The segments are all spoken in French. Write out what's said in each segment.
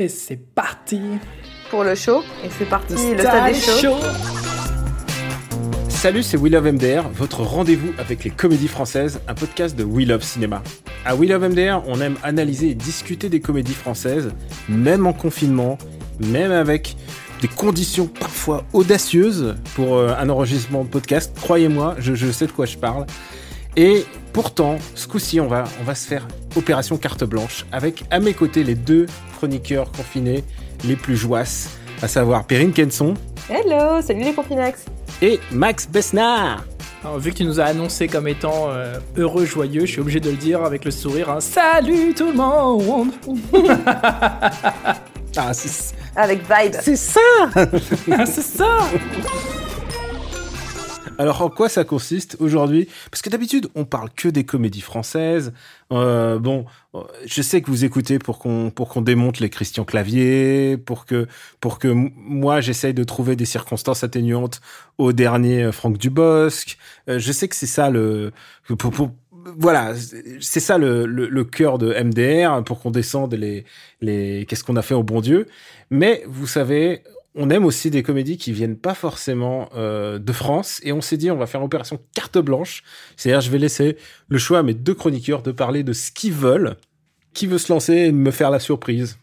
Et c'est parti Pour le show, et c'est parti, le stade des shows. Salut, c'est We Love MDR, votre rendez-vous avec les comédies françaises, un podcast de We Love Cinéma. À We Love MDR, on aime analyser et discuter des comédies françaises, même en confinement, même avec des conditions parfois audacieuses pour euh, un enregistrement de podcast. Croyez-moi, je, je sais de quoi je parle. Et pourtant, ce coup-ci, on va, on va se faire opération carte blanche avec à mes côtés les deux chroniqueurs confinés les plus joasses, à savoir Perrine Kenson Hello, salut les Confinax. et Max Besnard. Alors, vu que tu nous as annoncé comme étant euh, heureux, joyeux, je suis obligé de le dire avec le sourire. hein. Salut tout le monde Ah, c'est Avec Vibe. c'est ça C'est ça Alors, en quoi ça consiste aujourd'hui? Parce que d'habitude, on parle que des comédies françaises. Euh, bon, euh, je sais que vous écoutez pour qu'on pour qu'on démonte les Christian Clavier, pour que pour que moi j'essaye de trouver des circonstances atténuantes au dernier euh, Franck Dubosc. Euh, je sais que c'est ça le pour, pour- voilà, c'est ça le, le, le cœur de MDR pour qu'on descende les les qu'est-ce qu'on a fait au bon Dieu. Mais vous savez, on aime aussi des comédies qui viennent pas forcément euh, de France et on s'est dit on va faire opération carte blanche. C'est-à-dire je vais laisser le choix à mes deux chroniqueurs de parler de ce qu'ils veulent. Qui veut se lancer et me faire la surprise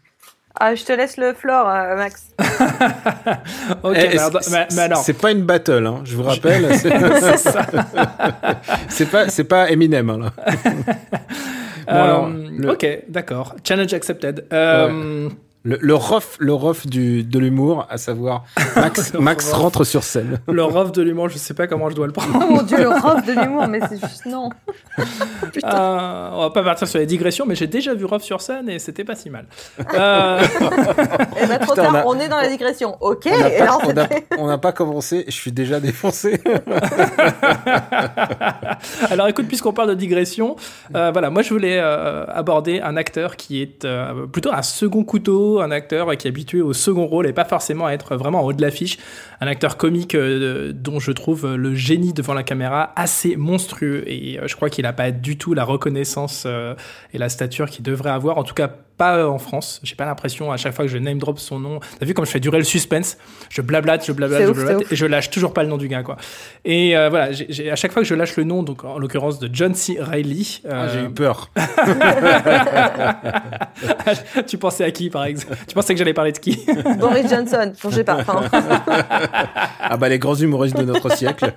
Ah, je te laisse le floor, euh, Max. Ok, Eh, mais alors, c'est- mais- mais alors, c'est pas une battle, hein, je vous rappelle. c'est ça. c'est pas c'est pas Eminem. Hein, là. Bon, alors, Euh, le- Ok, d'accord. Challenge accepted. Euh, Le, le rough, le rough du, de l'humour, à savoir Max, rentre sur scène. Le rough de l'humour, je sais pas comment je dois le prendre. Oh mon dieu, le rough de l'humour, mais c'est juste non. Euh, on va pas partir sur les digressions, mais j'ai déjà vu Rof sur scène et c'était pas si mal. Euh, Eh ben, trop Putain, tard, on est dans la digression. Ok, n'a pas, on n'a pas commencé, je suis déjà défoncé. Alors écoute, puisqu'on parle de digression, euh, voilà, moi je voulais euh, aborder un acteur qui est euh, plutôt un second couteau, un acteur qui est habitué au second rôle et pas forcément à être vraiment en haut de l'affiche, un acteur comique euh, dont je trouve le génie devant la caméra assez monstrueux. Et euh, je crois qu'il n'a pas du tout la reconnaissance euh, et la stature qu'il devrait avoir, en tout cas pas euh, en France. J'ai pas l'impression à chaque fois que je name drop son nom. T'as vu comme je fais durer le suspense? Je blablate, je blablate, je ouf, blablate et je lâche toujours pas le nom du gars quoi. Et euh, voilà, à chaque fois que je lâche le nom, donc en l'occurrence de John C. Reilly, Ah, euh, J'ai eu peur. tu pensais à qui par exemple Tu pensais que j'allais parler de qui? Boris Johnson, j'ai pas. Enfin, Ah bah les grands humoristes de notre siècle.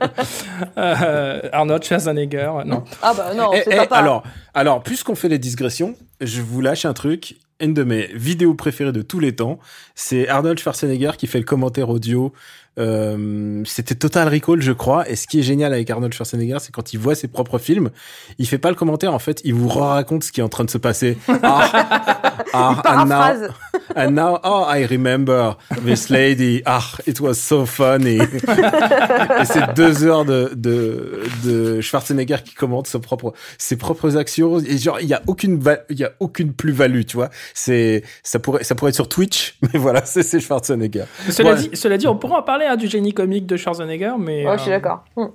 euh, Arnold Schwarzenegger, non ah bah non, Eh, c'est eh, pas pas. alors, alors, puisqu'on fait les digressions, je vous lâche un truc. Une de mes vidéos préférées de tous les temps, c'est Arnold Schwarzenegger qui fait le commentaire audio. Euh, C'était Total Recall, je crois. Et ce qui est génial avec Arnold Schwarzenegger, c'est quand il voit ses propres films, il fait pas le commentaire. En fait, il vous raconte ce qui est en train de se passer. Ah, ah, and now, and now, oh, I remember this lady. Ah, it was so funny. Et c'est deux heures de, de, de Schwarzenegger qui commente ses propres, ses propres actions. Et genre, il y a aucune, il y a aucune plus-value, tu vois. C'est, ça pourrait, ça pourrait être sur Twitch, mais voilà, c'est, c'est Schwarzenegger. cela, Ouais. dit, cela dit, on pourra en parler hein, du génie comique de Schwarzenegger, mais Ouais, je suis euh, d'accord. Hmm.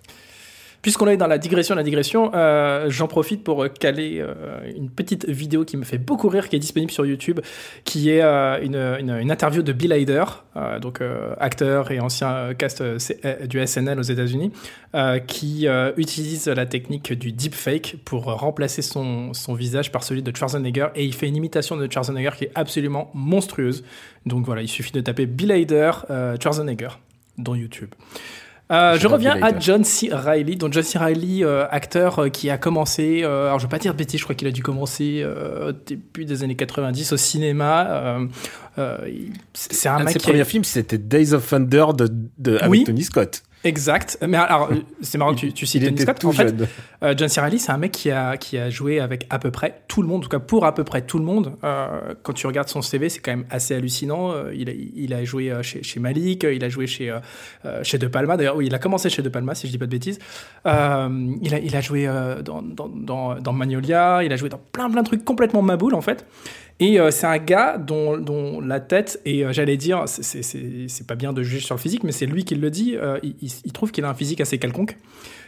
Puisqu'on est dans la digression, la digression, euh, j'en profite pour caler euh, une petite vidéo qui me fait beaucoup rire, qui est disponible sur YouTube, qui est une, une, une interview de Bill Hader, donc acteur et ancien cast du SNL aux États-Unis, qui utilise la technique du deepfake pour remplacer son, son visage par celui de Schwarzenegger, et il fait une imitation de Schwarzenegger qui est absolument monstrueuse. Donc voilà, il suffit de taper Bill Hader, Schwarzenegger dans YouTube. Euh, je reviens à. John C. Reilly. Donc John C. Reilly, euh, acteur euh, qui a commencé, alors je vais pas dire de bêtises, je crois qu'il a dû commencer au début des années 90 au cinéma. C'est un Un mec ses qui a- premiers films, c'était Days of Thunder de, de, avec Oui. Tony Scott. Exact. Mais alors, c'est marrant que tu, tu cites Tony Scott. En fait, euh, John C. Reilly, c'est un mec qui a, qui a joué avec à peu près tout le monde, en tout cas pour à peu près tout le monde. Euh, quand tu regardes son CV, c'est quand même assez hallucinant. Euh, il, a, il a joué euh, chez, chez Malik, il a joué chez, chez De Palma. D'ailleurs, oui, il a commencé chez De Palma, si je dis pas de bêtises. il, a, il a joué dans, dans, dans, dans Magnolia, il a joué dans plein, plein de trucs complètement maboule, en fait. Et euh, c'est un gars dont, dont, la tête, et euh, j'allais dire, c'est pas bien de juger sur le physique, mais c'est lui qui le dit, euh, il, trouve qu'il a un physique assez quelconque.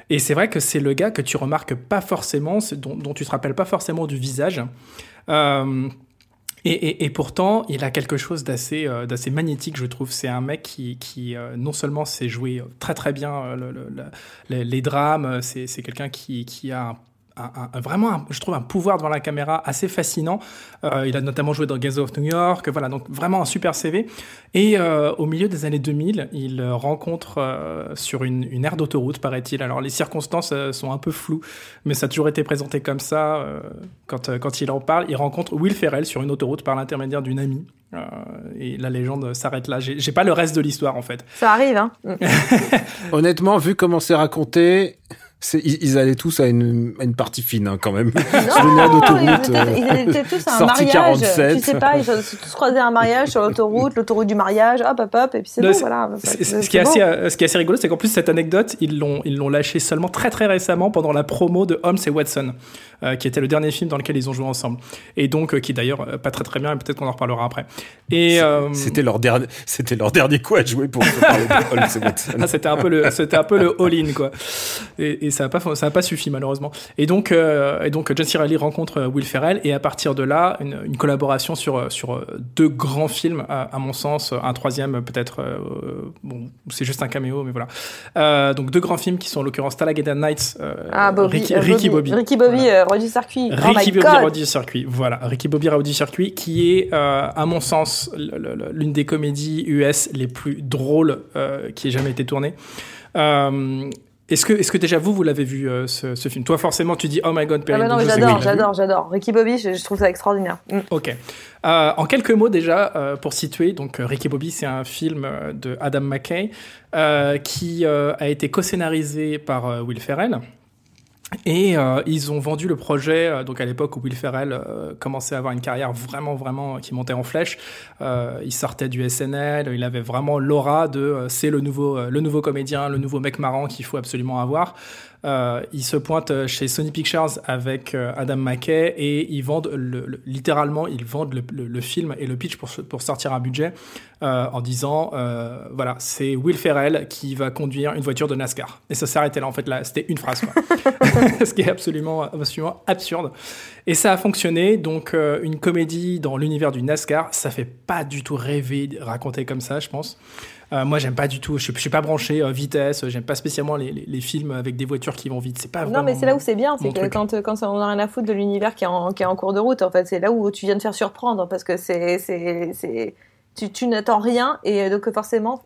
Et c'est vrai que c'est le gars que tu remarques pas forcément, dont, dont, tu te rappelles pas forcément du visage. Et, et, et, pourtant, il a quelque chose d'assez d'assez magnétique, je trouve. C'est un mec qui, qui non seulement sait jouer très très bien le, le, le, les drames, c'est quelqu'un qui, qui a un un, vraiment, je trouve, un pouvoir devant la caméra assez fascinant. Euh, il a notamment joué dans Gangs of New York, voilà, donc vraiment un super CV. Et euh, au milieu des années 2000, il rencontre euh, sur une, une aire d'autoroute, paraît-il. Alors les circonstances sont un peu floues, mais ça a toujours été présenté comme ça. quand, quand il en parle, il rencontre Will Ferrell sur une autoroute par l'intermédiaire d'une amie. et la légende s'arrête là. J'ai pas le reste de l'histoire en fait. Ça arrive, hein. Honnêtement, vu comment c'est raconté, ils, allaient tous à une, à une partie fine hein, quand même. Non, d'autoroute. Ils, étaient tous à un mariage. 47. Tu sais pas, ils se tous croisés à un mariage sur l'autoroute, l'autoroute du mariage, hop, hop, hop, et puis c'est bon, voilà. Ce qui, est assez, euh, ce qui est assez rigolo, c'est qu'en plus, cette anecdote, ils l'ont, ils l'ont lâché seulement très très récemment pendant la promo de Holmes et Watson, euh, qui était le dernier film dans lequel ils ont joué ensemble. Et donc, euh, qui d'ailleurs, pas très très bien, et peut-être qu'on en reparlera après. Et, c'était leur dernier, c'était leur dernier coup à jouer pour parler de Holmes et Watson. ah, c'était un peu le, c'était un peu le all-in, quoi. Et, et ça n'a pas, ça a pas suffi malheureusement. Et donc, euh, et donc John C. Reilly rencontre euh, Will Ferrell et à partir de là, une, une collaboration sur euh, sur deux grands films, à, à mon sens, un troisième peut-être, bon, c'est juste un caméo, mais voilà. donc deux grands films qui sont en l'occurrence Talladega Nights, ah, Bobby, Ricky, Ricky, Bobby, Ricky Bobby, voilà. Road du circuit, oh Ricky Bobby, Road du circuit, voilà, Ricky Bobby, Road du circuit, qui est à mon sens l'une des comédies US les plus drôles qui ait jamais été tournée. Euh, est-ce que, est-ce que déjà vous, vous l'avez vu euh, ce, ce, film? Toi, forcément, tu dis Oh my God, Perry. Ah bah non, j'adore, j'adore, j'adore. Ricky Bobby, je, je, trouve ça extraordinaire. Mm. Ok. Euh, en quelques mots déjà, euh, pour situer, donc Ricky Bobby, c'est un film de Adam McKay qui a été co-scénarisé par Will Ferrell. Et euh, ils ont vendu le projet, euh, donc à l'époque où Will Ferrell euh, commençait à avoir une carrière vraiment, vraiment qui montait en flèche. Euh, il sortait du SNL, il avait vraiment l'aura de c'est le nouveau, le nouveau comédien, le nouveau mec marrant qu'il faut absolument avoir. Euh, ils se pointent chez Sony Pictures avec euh, Adam McKay et ils vendent le, le, littéralement ils vendent le, le, film et le pitch pour, pour sortir un budget euh, en disant euh, voilà c'est Will Ferrell qui va conduire une voiture de NASCAR. Et ça s'est arrêté là en fait là c'était une phrase quoi. ce qui est absolument absolument absurde. Et ça a fonctionné donc euh, une comédie dans l'univers du NASCAR ça fait pas du tout rêver raconter comme ça je pense euh, moi, j'aime pas du tout. Je, je suis pas branché euh, vitesse. J'aime pas spécialement les, les, les, films avec des voitures qui vont vite. C'est pas Non, mais c'est là où c'est bien, c'est que quand, quand on a rien à foutre de l'univers qui, est en, qui est en cours de route, en fait, c'est là où tu viens de faire surprendre parce que c'est, c'est, c'est, tu, tu n'attends rien et donc forcément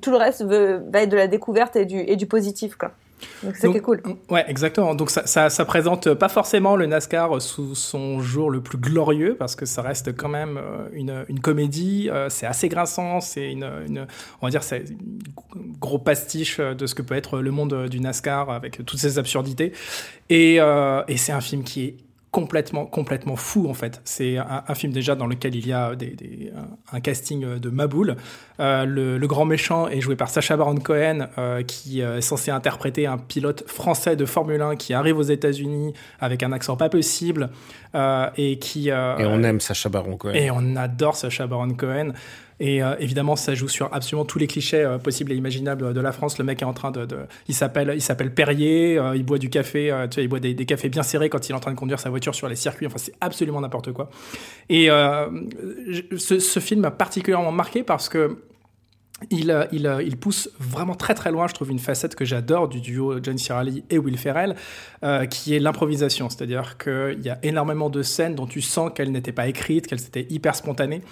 tout le reste veut, va être de la découverte et du, et du positif, quoi. Donc c'est cool. Ouais, exactement. Donc ça, ça, ça, présente pas forcément le NASCAR sous son jour le plus glorieux parce que ça reste quand même euh, une, une comédie. Euh, c'est assez grinçant. C'est une, une, on va dire, c'est gros pastiche de ce que peut être le monde du NASCAR avec toutes ces absurdités. Et, euh, et c'est un film qui est complètement complètement fou en fait. C'est un, un, film déjà dans lequel il y a des, des, un, casting de Maboul. Euh, le, le, grand méchant est joué par Sacha Baron Cohen, euh, qui euh, est censé interpréter un pilote français de Formule 1 qui arrive aux États-Unis avec un accent pas possible euh, et qui. et on aime Sacha Baron Cohen. Et on adore Sacha Baron Cohen. Et euh, évidemment, ça joue sur absolument tous les clichés euh, possibles et imaginables de la France. Le mec est en train de, il s'appelle, il s'appelle Perrier, euh, il boit du café, tu sais, il boit des, des, cafés bien serrés quand il est en train de conduire sa voiture sur les circuits. Enfin, c'est absolument n'importe quoi. Et ce, ce film m'a particulièrement marqué parce que il, il, il, pousse vraiment très très loin, je trouve, une facette que j'adore du duo John Cirali et Will Ferrell, euh, qui est l'improvisation. C'est-à-dire qu'il y a énormément de scènes dont tu sens qu'elles n'étaient pas écrites, qu'elles étaient hyper spontanées.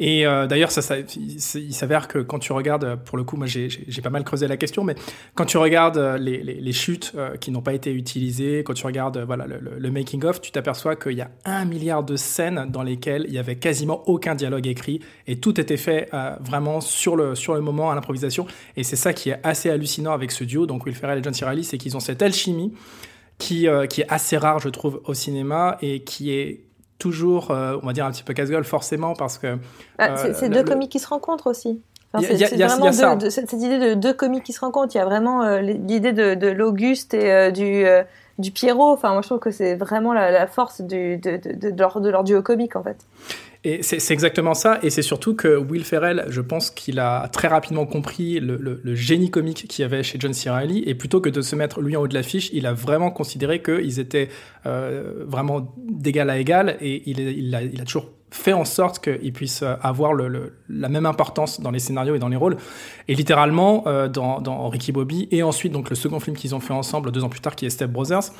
Et euh, d'ailleurs, ça, il, s'avère que quand tu regardes, pour le coup, moi j'ai pas mal creusé la question, mais quand tu regardes les, chutes euh, qui n'ont pas été utilisées, quand tu regardes voilà, le, le, making-of, tu t'aperçois qu'il y a un milliard de scènes dans lesquelles il y avait quasiment aucun dialogue écrit et tout était fait euh, vraiment sur le, sur sur le moment à l'improvisation. Et c'est ça qui est assez hallucinant avec ce duo, donc Will Ferrell et John C. Reilly, c'est qu'ils ont cette alchimie qui, qui est assez rare, je trouve, au cinéma et qui est toujours, on va dire, un petit peu casse-gueule, forcément, parce que. Ah, c'est deux comiques qui se rencontrent aussi. c'est vraiment cette idée de deux comiques qui se rencontrent. Il y a vraiment l'idée de, de l'Auguste et du du Pierrot. Enfin, moi, je trouve que c'est vraiment la, force du, de, de, de, leur, de, leur, duo comique, en fait. Et c'est exactement ça. Et c'est surtout que Will Ferrell, je pense qu'il a très rapidement compris le, génie comique qu'il y avait chez John C. Et plutôt que de se mettre lui en haut de l'affiche, il a vraiment considéré qu'ils étaient euh, vraiment d'égal à égal. Et il, il, a, il a toujours fait en sorte qu'il puisse euh, avoir le, la même importance dans les scénarios et dans les rôles. Et littéralement, euh, dans, dans, Ricky Bobby, et ensuite donc le second film qu'ils ont fait ensemble deux ans plus tard, qui est Step Brothers,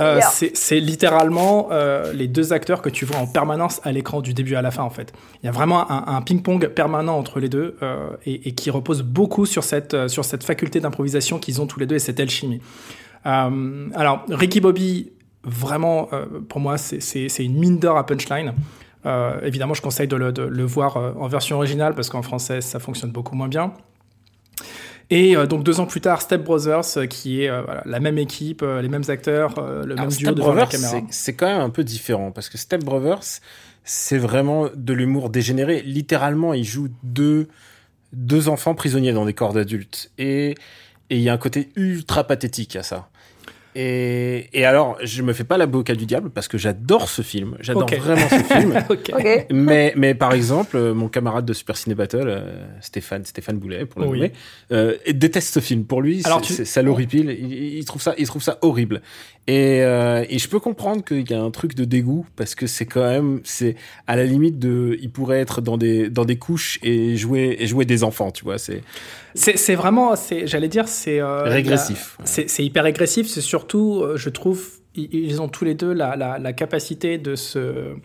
euh, c'est littéralement les deux acteurs que tu vois en permanence à l'écran du début à la fin en fait. Il y a vraiment un, un ping-pong permanent entre les deux et, et, qui repose beaucoup sur cette, sur cette faculté d'improvisation qu'ils ont tous les deux et cette alchimie. alors, Ricky Bobby, vraiment, pour moi, c'est une mine d'or à punchline. Euh, évidemment, je conseille de le, voir euh, en version originale parce qu'en français, ça fonctionne beaucoup moins bien. Et euh, donc deux ans plus tard, Step Brothers, qui est la même équipe, les mêmes acteurs, le même duo devant la caméra. C'est quand même un peu différent parce que Step Brothers, c'est vraiment de l'humour dégénéré. Littéralement, ils jouent deux, deux enfants prisonniers dans des corps d'adultes. Et il y a un côté ultra pathétique à ça. Et, et, alors, je me fais pas l'avocat du diable parce que j'adore ce film. J'adore vraiment ce film. okay. Mais, mais par exemple, mon camarade de Super Ciné Battle, euh, Stéphane, Stéphane Boulet, pour le oui. nommer, euh, déteste ce film. Pour lui, alors tu... ça l'horripile. Il, il, trouve ça, il trouve ça horrible. Et, euh, et je peux comprendre qu'il y a un truc de dégoût parce que c'est quand même, c'est à la limite de, il pourrait être dans des dans des couches et jouer et jouer des enfants, tu vois. C'est c'est vraiment, c'est, j'allais dire, c'est euh, régressif. C'est hyper régressif. C'est surtout, euh, je trouve, ils ont tous les deux la, la, la capacité de se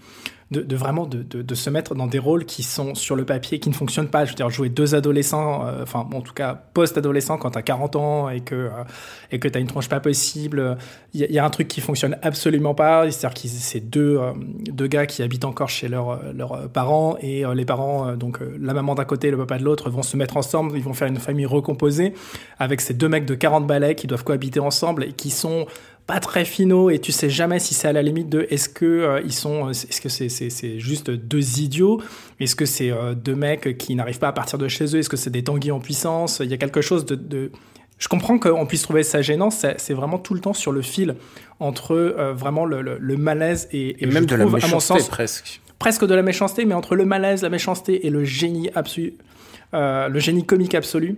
de, vraiment de, de, se mettre dans des rôles qui sont sur le papier, qui ne fonctionnent pas. Je veux dire, jouer deux adolescents, euh, enfin, en tout cas, post-adolescent quand t'as 40 ans et que, euh, et que t'as une tronche pas possible. Il y, a un truc qui fonctionne absolument pas. C'est-à-dire que c'est deux, euh, deux gars qui habitent encore chez leurs leurs parents et les parents, donc la maman d'un côté et le papa de l'autre, vont se mettre ensemble. Ils vont faire une famille recomposée avec ces deux mecs de 40 balais qui doivent cohabiter ensemble et qui sont pas très finaux et tu sais jamais si c'est à la limite de est-ce que euh, ils sont est-ce que c'est c'est juste deux idiots? Est-ce que c'est euh, deux mecs qui n'arrivent pas à partir de chez eux? Est-ce que c'est des tanguis en puissance? Il y a quelque chose de, de... je comprends qu'on puisse trouver ça gênant c'est vraiment tout le temps sur le fil entre euh, vraiment le, le, le, malaise et, et, même de trouve, la méchanceté à mon sens, presque. presque de la méchanceté mais entre le malaise la méchanceté et le génie absolu le génie comique absolu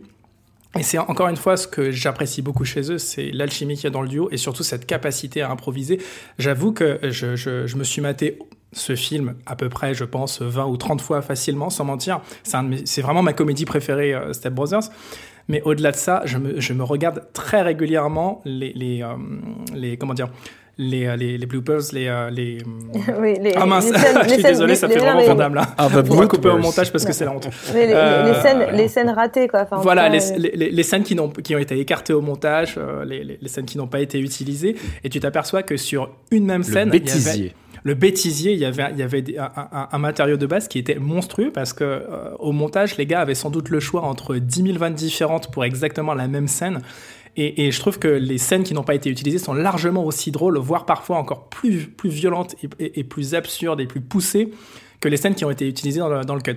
et c'est encore une fois ce que j'apprécie beaucoup chez eux, c'est l'alchimie qu'il y a dans le duo et surtout cette capacité à improviser. J'avoue que je, me suis maté ce film à peu près, je pense, 20 ou 30 fois facilement, sans mentir. C'est vraiment ma comédie préférée, euh, Step Brothers. Mais au-delà de ça, je me, regarde très régulièrement les, les, euh, les comment dire, les, euh, les, les bloopers, les. Euh, les... oui, les, ah mince, je suis désolé, ça fait vraiment fandame là. Ah, bah, On va couper au montage parce que c'est la honte. Les, les, euh, scènes, les scènes ratées, quoi. Enfin, voilà, les, les, les, scènes qui, ont, qui ont été écartées au montage, euh, les, les, scènes qui n'ont pas été utilisées, et tu t'aperçois que sur une même scène. Le bêtisier. Il y avait, le bêtisier, il y avait, il y avait un, un, un, matériau de base qui était monstrueux parce que euh, au montage, les gars avaient sans doute le choix entre 10 000 vannes différentes pour exactement la même scène. Et, et, je trouve que les scènes qui n'ont pas été utilisées sont largement aussi drôles, voire parfois encore plus, plus violentes et, et, et, plus absurdes et plus poussées que les scènes qui ont été utilisées dans le, dans le cut.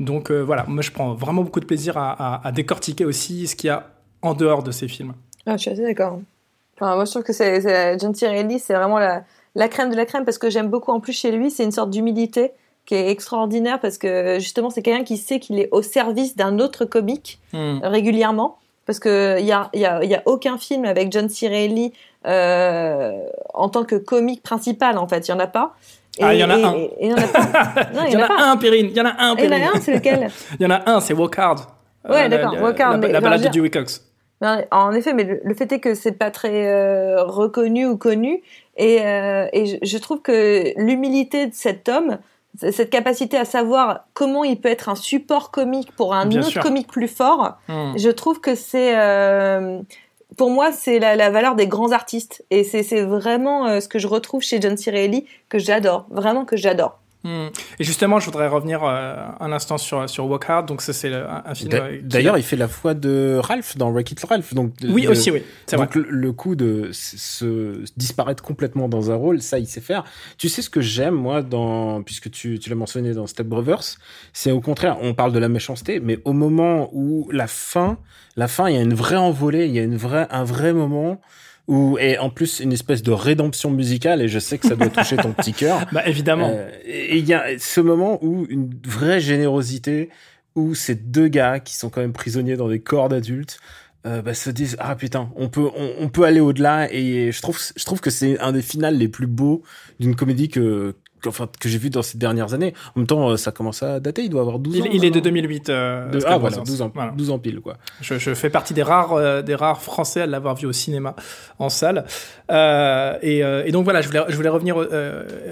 Donc euh, voilà, moi je prends vraiment beaucoup de plaisir à, à, à décortiquer aussi ce qu'il y a en dehors de ces films. Ah, je suis assez d'accord. Enfin, moi je trouve que c'est John Tirelli, c'est vraiment la, la crème de la crème parce que j'aime beaucoup en plus chez lui, c'est une sorte d'humilité qui est extraordinaire parce que justement c'est quelqu'un qui sait qu'il est au service d'un autre comique mm. régulièrement parce que il y a, y, a, y a aucun film avec John C. Reilly euh, en tant que comique principal en fait, il y en a pas. Et, ah, il y en a et, un. Il y en a pas. Non, il y, en a, a un, Périne. Il y en a un, Périne. Il y en a un, c'est lequel Il y en a un, c'est Walk Hard. Ouais, euh, d'accord, Walk Hard. La, la, la balade de Dewey Cox. En effet, mais le, le fait est que c'est pas très euh, reconnu ou connu, et, euh, et je, je, trouve que l'humilité de cet homme, cette capacité à savoir comment il peut être un support comique pour un Bien autre sûr. comique plus fort, hmm. je trouve que c'est, euh, pour moi, c'est la, la, valeur des grands artistes. Et c'est vraiment euh, ce que je retrouve chez John C. Reilly, que j'adore, vraiment que j'adore. Et justement, je voudrais revenir euh, un instant sur sur Walk Hard. Donc ça, c'est un, film. Euh, d'ailleurs, il fait la voix de Ralph dans Wreck-It Ralph. Donc oui, aussi, oui. Donc le, le, coup de se disparaître complètement dans un rôle, ça, il sait faire. Tu sais ce que j'aime moi dans, puisque tu, tu l'as mentionné dans Step Brothers, c'est au contraire, on parle de la méchanceté, mais au moment où la fin, la fin, il y a une vraie envolée, il y a une vraie, un vrai moment où et en plus une espèce de rédemption musicale et je sais que ça doit toucher ton petit cœur. Bah évidemment. Euh, et il y a ce moment où une vraie générosité où ces deux gars qui sont quand même prisonniers dans des corps d'adultes euh, bah, se disent ah putain on peut on, peut aller au-delà et je trouve je trouve que c'est un des finales les plus beaux d'une comédie que enfin, que j'ai vu dans ces dernières années. En même temps, euh, ça commence à dater, il doit avoir 12 il, ans. Il est de 2008. Euh, ah voilà, 12 ans, 12 ans pile quoi. Je, je, fais partie des rares, euh, des rares Français à l'avoir vu au cinéma, en salle. Euh, et, et, donc voilà, je voulais, je voulais revenir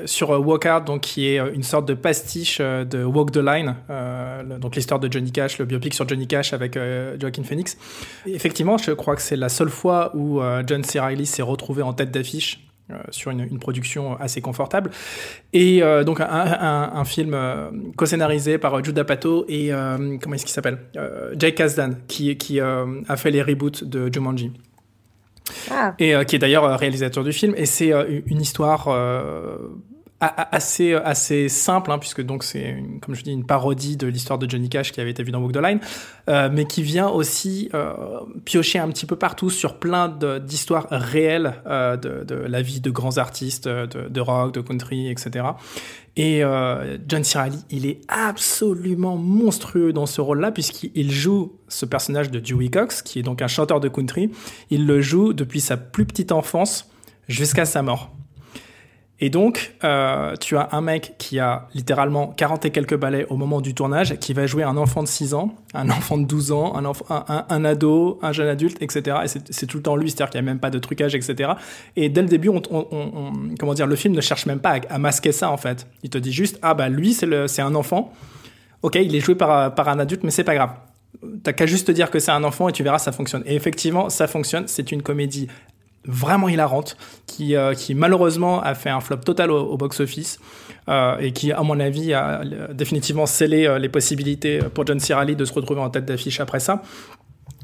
sur Walk Hard, donc qui est une sorte de pastiche de Walk the Line, donc l'histoire de Johnny Cash, le biopic sur Johnny Cash avec Joaquin Phoenix. effectivement, je crois que c'est la seule fois où John C. Reilly s'est retrouvé en tête d'affiche sur une, une, production assez confortable. Et euh, donc un, un, un film euh, co-scénarisé par Judah Pato et comment est-ce qu'il s'appelle Jake Kasdan qui, qui a fait les reboots de Jumanji. Ah. Et qui est d'ailleurs réalisateur du film. Et c'est une histoire assez assez simple hein, puisque donc c'est comme je dis une parodie de l'histoire de Johnny Cash qui avait été vue dans Walk the Line euh, mais qui vient aussi euh, piocher un petit peu partout sur plein d'histoires réelles euh, de, la vie de grands artistes de, rock de country etc et John C. Il est absolument monstrueux dans ce rôle là puisqu'il joue ce personnage de Dewey Cox qui est donc un chanteur de country. Il le joue depuis sa plus petite enfance jusqu'à sa mort et donc, euh, tu as un mec qui a littéralement 40 et quelques balais au moment du tournage, qui va jouer un enfant de 6 ans, un enfant de 12 ans, un, ado, un jeune adulte, etc. Et c'est tout le temps lui, c'est-à-dire qu'il n'y a même pas de trucage, etc. Et dès le début, comment dire, le film ne cherche même pas à, masquer ça, en fait. Il te dit juste, ah bah lui, c'est un enfant. Ok, il est joué par, par un adulte, mais c'est pas grave. T'as qu'à juste te dire que c'est un enfant et tu verras, ça fonctionne. Et effectivement, ça fonctionne. C'est une comédie vraiment hilarante, qui, euh, qui malheureusement a fait un flop total au, box-office euh, et qui, à mon avis, a définitivement scellé euh, les possibilités pour John C. de se retrouver en tête d'affiche après ça.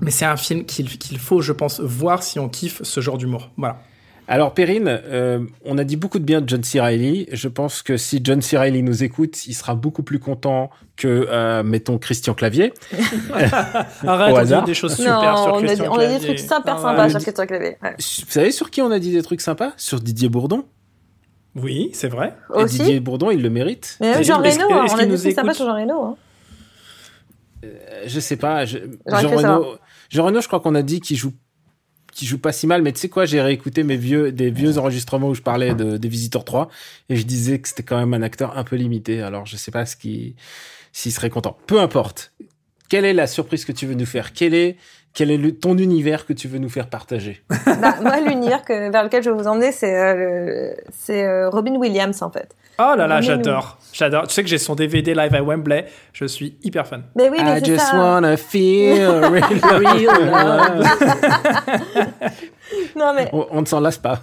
Mais c'est un film qu'il faut, je pense, voir si on kiffe ce genre d'humour. Voilà. Alors Perrine, euh, on a dit beaucoup de bien de John C. Reilly. Je pense que si John C. Reilly nous écoute, il sera beaucoup plus content que, euh, mettons, Christian Clavier. Arrête, on dit des choses super sur on Christian a, on a dit des trucs super sympas sur Christian Clavier. Vous savez sur qui on a dit des trucs sympas? Sur Didier Bourdon. Oui, c'est vrai. Et Didier Bourdon, il le mérite. Mais même Jean Reno, hein, on a dit des trucs sympas sur Jean Reno. Hein. Euh, je sais pas. Je, Jean Reno, Jean Reno, je crois qu'on a dit qu'il joue qui joue pas si mal, mais tu sais quoi, j'ai réécouté mes vieux, des vieux enregistrements où je parlais de, des Visiteurs 3 et je disais que c'était quand même un acteur un peu limité. Alors, je sais pas ce qui, s'il serait content. Peu importe. Quelle est la surprise que tu veux nous faire? Quel est, quel est le, ton univers que tu veux nous faire partager? Bah, Moi, l'univers vers lequel je veux vous emmener, c'est euh, euh, Robin Williams, en fait. Oh là là, j'adore. J'adore. Tu sais que j'ai son DVD live à Wembley. Je suis hyper fan. Mais oui, mais I just ça. wanna feel real love. non, mais... On, on ne s'en lasse pas.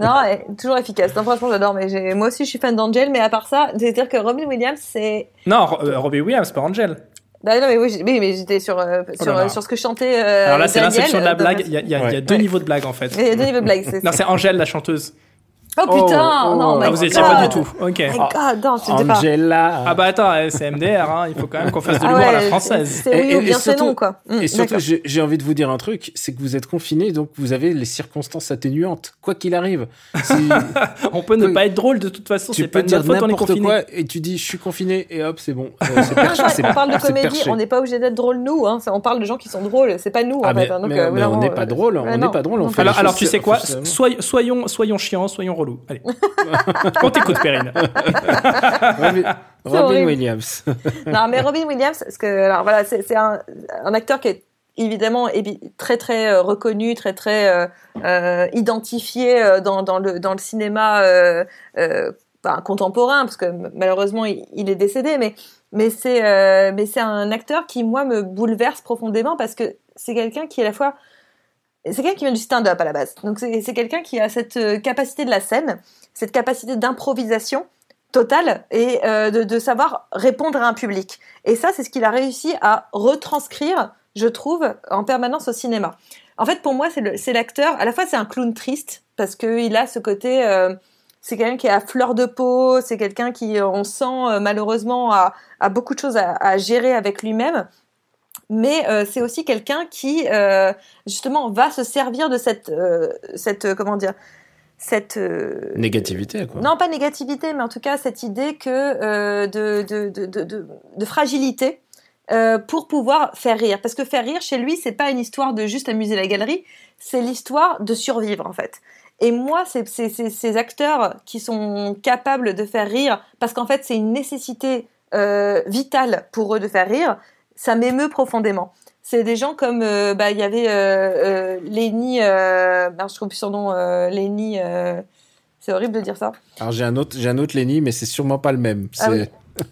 non, toujours efficace. Non, franchement, j'adore. Mais moi aussi, je suis fan d'Angel. Mais à part ça, c'est-à-dire que Robin Williams, c'est. Non, euh, Robin Williams, pas Angel. Bah, non, mais oui, mais j'étais sur, euh, oh sur, sur, ce que chantait. Euh, Alors là, c'est l'inception de la blague. Il y a, il y a, ouais. y a deux ouais. niveaux de blague, en fait. Il y a deux niveaux de blague. non, c'est Angèle, la chanteuse. Oh putain, oh, non, oh, ah, vous étiez pas du tout. Ok. My God, non, Angela. Pas... Ah bah attends, c'est MDR, hein. il faut quand même qu'on fasse de l'humour ah ouais, à la française. C'est oui et, ou bien c'est non, quoi. Mmh, et surtout, j'ai envie de vous dire un truc, c'est que vous êtes confinés, donc vous avez les circonstances atténuantes, quoi qu'il arrive. on peut ne pas être drôle de toute façon, c'est pas dire faute, on est confiné. quoi et tu dis je suis confiné et hop, c'est bon. Euh, on parle de comédie, on n'est pas obligé d'être drôle nous, hein. on parle de gens qui sont drôles, c'est pas nous en fait. Euh, mais on n'est pas drôle, on n'est pas drôle, Alors tu sais quoi, soyons chiants, soyons relous. Allez. On t'écoute, Perrine. Robin, Williams. non, mais Robin Williams, parce que, alors voilà, c'est un, un, acteur qui est évidemment très très euh, reconnu, très très euh, euh, identifié dans, dans, le, dans le cinéma euh, ben, contemporain, parce que malheureusement il, il est décédé, mais mais c'est mais c'est un acteur qui moi me bouleverse profondément parce que c'est quelqu'un qui est à la fois c'est quelqu'un qui vient du stand-up à la base. Donc c'est quelqu'un qui a cette capacité de la scène, cette capacité d'improvisation total et de, de, savoir répondre à un public. Et ça, c'est ce qu'il a réussi à retranscrire, je trouve, en permanence au cinéma. En fait, pour moi, c'est l'acteur. À la fois, c'est un clown triste parce qu'il a ce côté. Euh, c'est quelqu'un qui est à fleur de peau. C'est quelqu'un qui, on sent euh, malheureusement, a, beaucoup de choses à gérer avec lui-même. Mais euh, c'est aussi quelqu'un qui, justement, va se servir de cette, cette comment dire, cette négativité quoi. Non, pas négativité, mais en tout cas cette idée que de, de, de, de, de fragilité euh, pour pouvoir faire rire. Parce que faire rire, chez lui, c'est pas une histoire de juste amuser la galerie, c'est l'histoire de survivre, en fait. Et moi, c'est ces acteurs qui sont capables de faire rire, parce qu'en fait, c'est une nécessité euh, vitale pour eux de faire rire, ça m'émeut profondément. C'est des gens comme, euh, bah, il y avait euh, euh Lenny, euh, je trouve plus son nom, Lenny, c'est horrible de dire ça. Alors j'ai un autre, j'ai un autre Lenny, mais c'est sûrement pas le même. Ah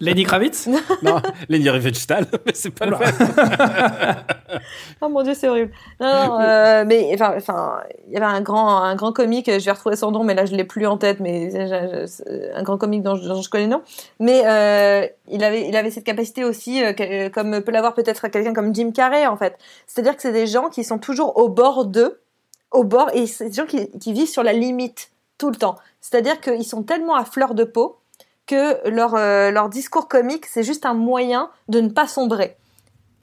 Lenny Kravitz Non, Lenny Riefenstahl, mais c'est pas le même. oh mon dieu, c'est horrible. Non, non euh, mais enfin, enfin, il y avait un grand, un grand comique. Je vais retrouver son nom, mais là je l'ai plus en tête. Mais un grand comique dont, je connais le nom. Mais euh, il avait, il avait cette capacité aussi, euh, comme peut l'avoir peut-être quelqu'un comme Jim Carrey en fait. C'est-à-dire que c'est des gens qui sont toujours au bord d'eux, au bord, et c'est des gens qui, qui vivent sur la limite tout le temps. C'est-à-dire qu'ils sont tellement à fleur de peau que leur, euh, leur discours comique, c'est juste un moyen de ne pas sombrer.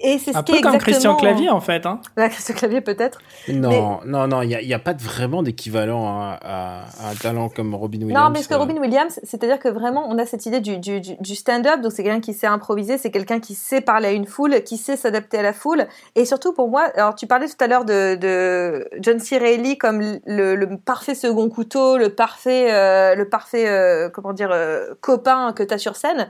Et c'est ce un peu comme Christian Clavier en fait. Hein. Christian Clavier peut-être. Non, non, non, il n'y a, y a, pas vraiment d'équivalent à, à, un talent comme Robin Williams. Non, mais ce que Robin Williams, c'est-à-dire que vraiment on a cette idée du, du, du stand-up, donc c'est quelqu'un qui sait improviser, c'est quelqu'un qui sait parler à une foule, qui sait s'adapter à la foule. Et surtout pour moi, alors tu parlais tout à l'heure de, de John C. Reilly comme le, le, parfait second couteau, le parfait, euh, le parfait euh, comment dire, euh, copain que tu as sur scène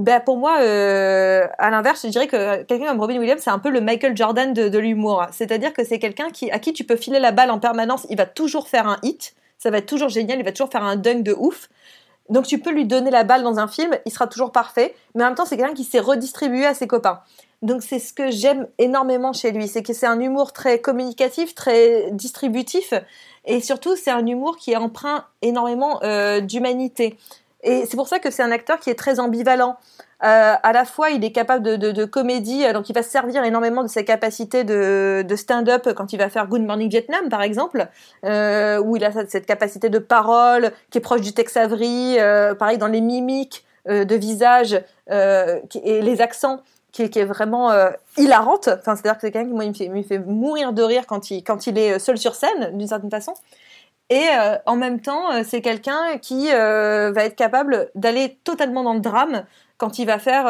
ben pour moi, euh, à l'inverse, je dirais que quelqu'un comme Robin Williams, c'est un peu le Michael Jordan de, l'humour. C'est-à-dire que c'est quelqu'un à qui tu peux filer la balle en permanence, il va toujours faire un hit, ça va être toujours génial, il va toujours faire un dunk de ouf. Donc tu peux lui donner la balle dans un film, il sera toujours parfait, mais en même temps c'est quelqu'un qui s'est redistribué à ses copains. Donc c'est ce que j'aime énormément chez lui, c'est que c'est un humour très communicatif, très distributif, et surtout c'est un humour qui est empreint énormément euh, d'humanité. Et c'est pour ça que c'est un acteur qui est très ambivalent. Euh, à la fois, il est capable de, comédie, euh, donc il va se servir énormément de ses capacités de, stand-up quand il va faire Good Morning Vietnam, par exemple, euh, où il a cette capacité de parole qui est proche du Tex Avery, pareil dans les mimiques de visage et les accents. Qui, est vraiment hilarante. Enfin, c'est-à-dire que c'est quelqu'un qui moi, il me, fait, mourir de rire quand il est seul sur scène, d'une certaine façon. Et euh, en même temps, euh, c'est quelqu'un qui euh, va être capable d'aller totalement dans le drame quand il va faire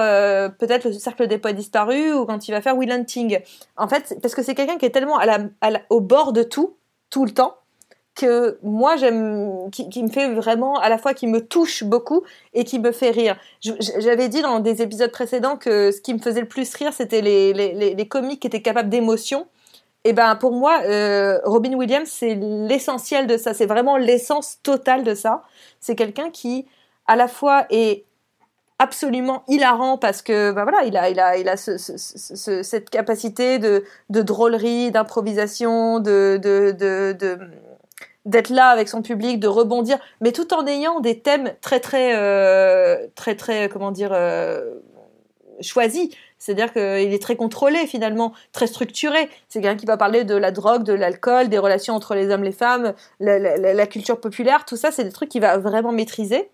peut-être le cercle des poètes disparus ou quand il va faire Will Hunting. En fait, parce que c'est quelqu'un qui est tellement à la, au bord de tout, tout le temps, que moi j'aime, qui, me fait vraiment à la fois qui me touche beaucoup et qui me fait rire. J'avais dit dans des épisodes précédents que ce qui me faisait le plus rire, c'était les, les, les comiques qui étaient capables d'émotion eh ben pour moi, euh, Robin Williams, c'est l'essentiel de ça. C'est vraiment l'essence totale de ça. C'est quelqu'un qui, à la fois, est absolument hilarant parce que ben voilà il a il a il a ce, ce, cette capacité de, de drôlerie d'improvisation de de, de, d'être là avec son public de rebondir mais tout en ayant des thèmes très très euh, très très comment dire euh, choisis c'est-à-dire qu'il est très contrôlé finalement, très structuré. C'est quelqu'un qui va parler de la drogue, de l'alcool, des relations entre les hommes, les femmes, la, culture populaire, tout ça, c'est des trucs qu'il va vraiment maîtriser.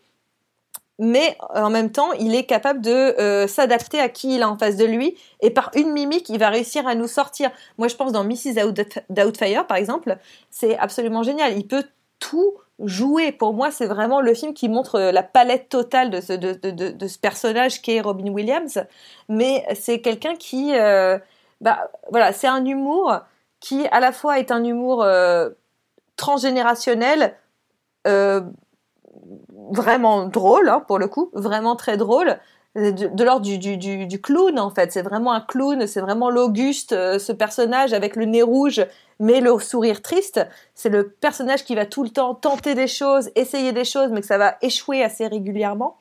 Mais en même temps, il est capable de euh, s'adapter à qui il a en face de lui, et par une mimique, il va réussir à nous sortir. Moi, je pense dans Mrs. Doubtfire, par exemple, c'est absolument génial. Il peut tout jouer. Pour moi, c'est vraiment le film qui montre euh, la palette totale de ce, de, de, de personnage qui est Robin Williams. Mais c'est quelqu'un qui, euh, bah, voilà, c'est un humour qui à la fois est un humour euh, transgénérationnel, vraiment drôle hein, pour le coup, vraiment très drôle, de, l'ordre du, du, clown en fait. C'est vraiment un clown, c'est vraiment l'Auguste, euh, ce personnage avec le nez rouge mais le sourire triste. C'est le personnage qui va tout le temps tenter des choses, essayer des choses, mais que ça va échouer assez régulièrement,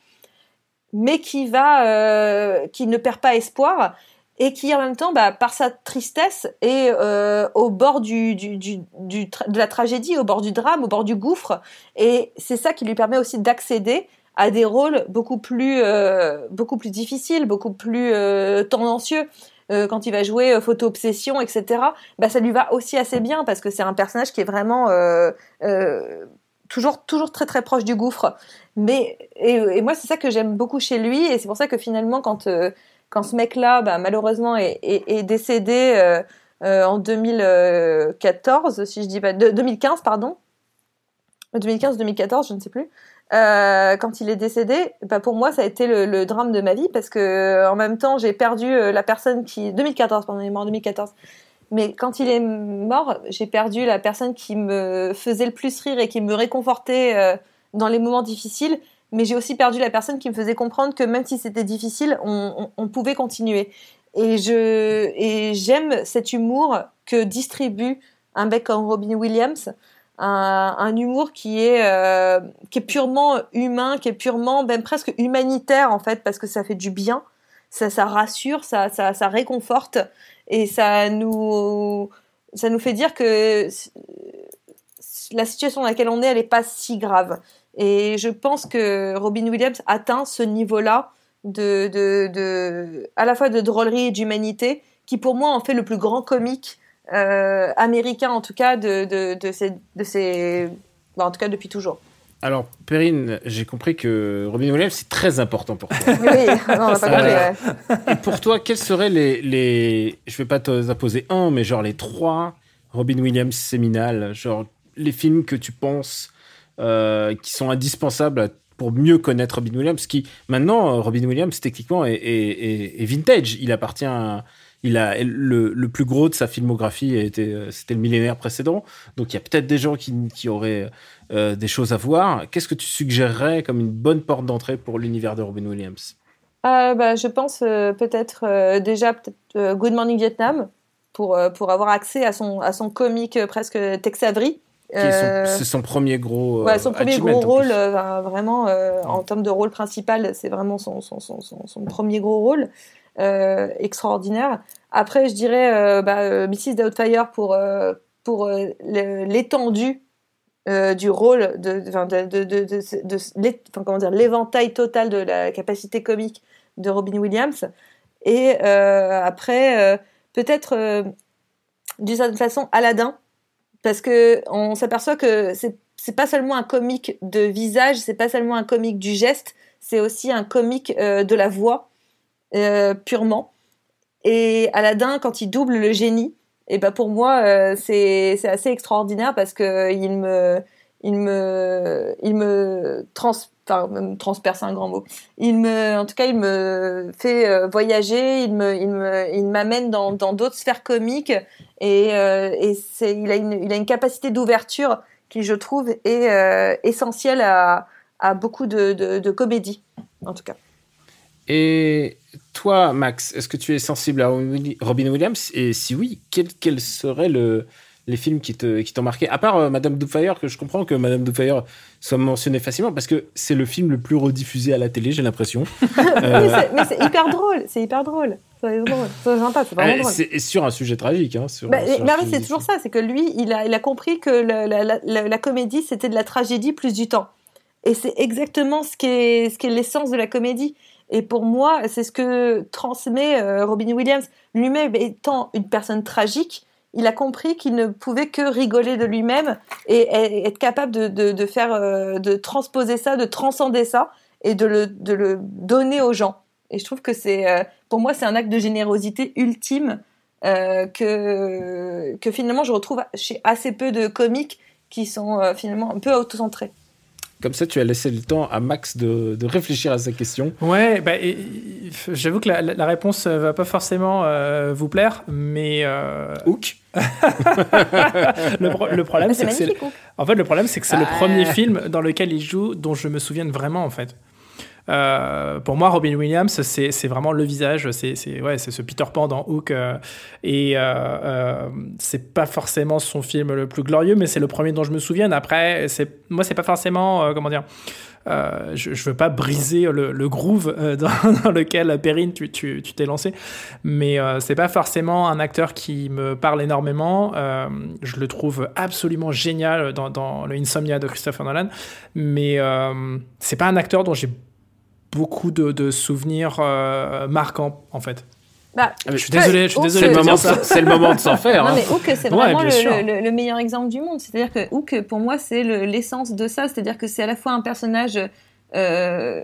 mais qui va, euh, qui ne perd pas espoir et qui en même temps, bah, par sa tristesse, est euh, au bord du, du, du, de la tragédie, au bord du drame, au bord du gouffre, et c'est ça qui lui permet aussi d'accéder à des rôles beaucoup plus, beaucoup plus difficiles, beaucoup plus tendancieux. quand il va jouer photo obsession, etc. Bah, ça lui va aussi assez bien parce que c'est un personnage qui est vraiment toujours, toujours très très proche du gouffre. Mais et, moi c'est ça que j'aime beaucoup chez lui et c'est pour ça que finalement quand euh, quand ce mec-là bah, malheureusement est, est, décédé euh, euh, en 2014 si je dis pas 2015 pardon 2015-2014 je ne sais plus quand il est décédé bah, pour moi ça a été le, drame de ma vie parce que en même temps j'ai perdu la personne qui 2014 pardon il est mort en 2014 mais quand il est mort, j'ai perdu la personne qui me faisait le plus rire et qui me réconfortait euh, dans les moments difficiles. Mais j'ai aussi perdu la personne qui me faisait comprendre que même si c'était difficile, on, pouvait continuer. Et je et j'aime cet humour que distribue un mec comme Robin Williams, un, humour qui est euh, qui est purement humain, qui est purement même presque humanitaire en fait, parce que ça fait du bien, ça ça rassure, ça ça, ça réconforte et ça nous ça nous fait dire que la situation dans laquelle on est, elle n'est pas si grave. Et je pense que Robin Williams atteint ce niveau-là de, de, de, à la fois de drôlerie et d'humanité, qui pour moi en fait le plus grand comique euh, américain, en tout cas, de, de, de ces, de ces... en tout cas depuis toujours. Alors, Perrine, j'ai compris que Robin Williams, c'est très important pour toi. oui, non, on pas compris, Et pour toi, quels seraient les, les... Je vais pas te poser un, mais genre les trois Robin Williams séminales, genre les films que tu penses euh, qui sont indispensables pour mieux connaître Robin Williams, qui maintenant, Robin Williams, techniquement, est, est, est vintage. Il appartient à il a le, le, plus gros de sa filmographie était euh, c'était le millénaire précédent. Donc il y a peut-être des gens qui, qui auraient euh, des choses à voir. Qu'est-ce que tu suggérerais comme une bonne porte d'entrée pour l'univers de Robin Williams? Euh, bah, je pense peut-être déjà peut Good Morning Vietnam pour pour avoir accès à son à son comique presque Tex Avery. C'est son, premier gros. Ouais, son premier gros rôle, vraiment en termes de rôle principal, c'est vraiment son, son, son, son, premier gros rôle. Euh, extraordinaire. Après, je dirais euh, bah, euh, Mrs. Doubtfire pour, pour l'étendue du rôle de, comment dire l'éventail total de la capacité comique de Robin Williams et après peut-être d'une certaine façon Aladdin parce que on s'aperçoit que c'est c'est pas seulement un comique de visage c'est pas seulement un comique du geste c'est aussi un comique de la voix euh, purement. Et Aladdin, quand il double le génie, et ben pour moi, euh, c'est assez extraordinaire parce que il me, il me, il me trans, enfin, transperce un grand mot. Il me, en tout cas, il me fait euh, voyager, il me, il me, il m'amène dans d'autres sphères comiques et, et c'est, il a une, il a une capacité d'ouverture qui, je trouve, est essentielle à, à beaucoup de, de, de comédies, en tout cas. Et toi, Max, est-ce que tu es sensible à Robin Williams? Et si oui, quels seraient le, les films qui t'ont qui marqué? À part euh, Madame Doubtfire, que je comprends que Madame Doubtfire soit mentionnée facilement, parce que c'est le film le plus rediffusé à la télé, j'ai l'impression. Euh, mais c'est hyper drôle, c'est hyper drôle. C'est sympa, c'est vraiment drôle. C'est sur un sujet tragique. Hein, sur, bah, c'est toujours ça, c'est que lui, il a, il a compris que la, la, la comédie, c'était de la tragédie plus du temps. Et c'est exactement ce qui est, ce qui est l'essence de la comédie. Et pour moi, c'est ce que transmet euh, Robin Williams. Lui-même étant une personne tragique, il a compris qu'il ne pouvait que rigoler de lui-même et, être capable de, faire, euh, de transposer ça, de transcender ça et de le, de le donner aux gens. Et je trouve que c'est, euh, pour moi, c'est un acte de générosité ultime que, que finalement je retrouve chez assez peu de comiques qui sont finalement un peu autocentrés. Comme ça, tu as laissé le temps à Max de, de réfléchir à sa question. Ouais, bah, j'avoue que la, la, réponse va pas forcément euh, vous plaire, mais. Euh... Hook. le, le, problème, c'est que c'est. En fait, le problème, c'est que c'est le premier film dans lequel il joue dont je me souviens vraiment, en fait. Euh, pour moi, Robin Williams, c'est vraiment le visage, c'est ouais, ce Peter Pan dans Hook, euh, et euh, c'est pas forcément son film le plus glorieux, mais c'est le premier dont je me souviens. Après, moi, c'est pas forcément, comment dire, je, je veux pas briser le, groove dans, lequel Perrine tu t'es tu, lancé, mais c'est pas forcément un acteur qui me parle énormément. je le trouve absolument génial dans, dans le Insomnia de Christopher Nolan, mais c'est pas un acteur dont j'ai beaucoup de, souvenirs euh, marquants, en fait. Bah, ah, je suis désolé, je suis désolé. C'est le moment de s'en faire. Non, hein. mais Hook, c'est vraiment le, meilleur exemple du monde. C'est-à-dire que Hook, pour moi, c'est l'essence de ça. C'est-à-dire que c'est à la fois un personnage euh,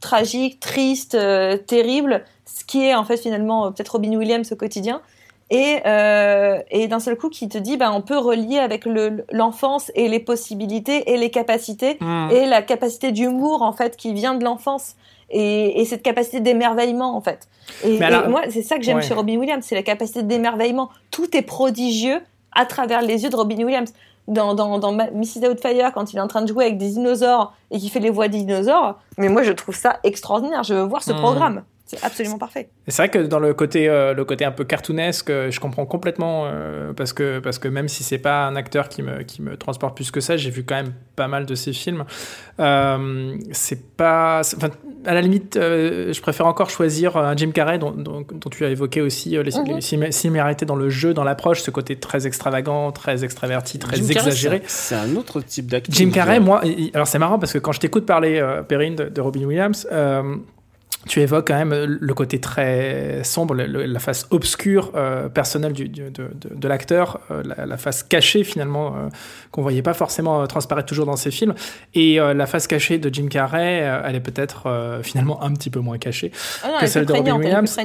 tragique, triste, euh, terrible, ce qui est en fait finalement peut-être Robin Williams au quotidien, et, euh, et d'un seul coup qui te dit bah on peut relier avec l'enfance et les possibilités et les capacités hmm. et la capacité d'humour en fait qui vient de l'enfance et, et, cette capacité d'émerveillement en fait. Et, moi c'est ça que j'aime chez Robin Williams, c'est la capacité d'émerveillement. Tout est prodigieux à travers les yeux de Robin Williams. Dans, dans, dans Mrs. Doubtfire, quand il est en train de jouer avec des dinosaures et qu'il fait les voix des dinosaures, mais moi je trouve ça extraordinaire. Je veux voir ce hmm. programme. C'est absolument parfait. C'est vrai que dans le côté, euh, le côté un peu cartoonesque, euh, je comprends complètement euh, parce que parce que même si c'est pas un acteur qui me qui me transporte plus que ça, j'ai vu quand même pas mal de ses films. c'est pas, à la limite, je préfère encore choisir un Jim Carrey dont, dont, tu as évoqué aussi les, mhm. similarités dans le jeu, dans l'approche, ce côté très extravagant, très extraverti, très exagéré. C'est un autre type d'acteur. Jim Carrey, moi, alors c'est marrant parce que quand je t'écoute parler, Perrine, de, de, Robin Williams tu évoques quand même le côté très sombre, la face obscure euh, personnelle du, de, de, l'acteur, euh, la, face cachée finalement euh, qu'on voyait pas forcément transparaître toujours dans ses films. Et la face cachée de Jim Carrey, elle est peut-être finalement un petit peu moins cachée ah que celle de Robin Williams.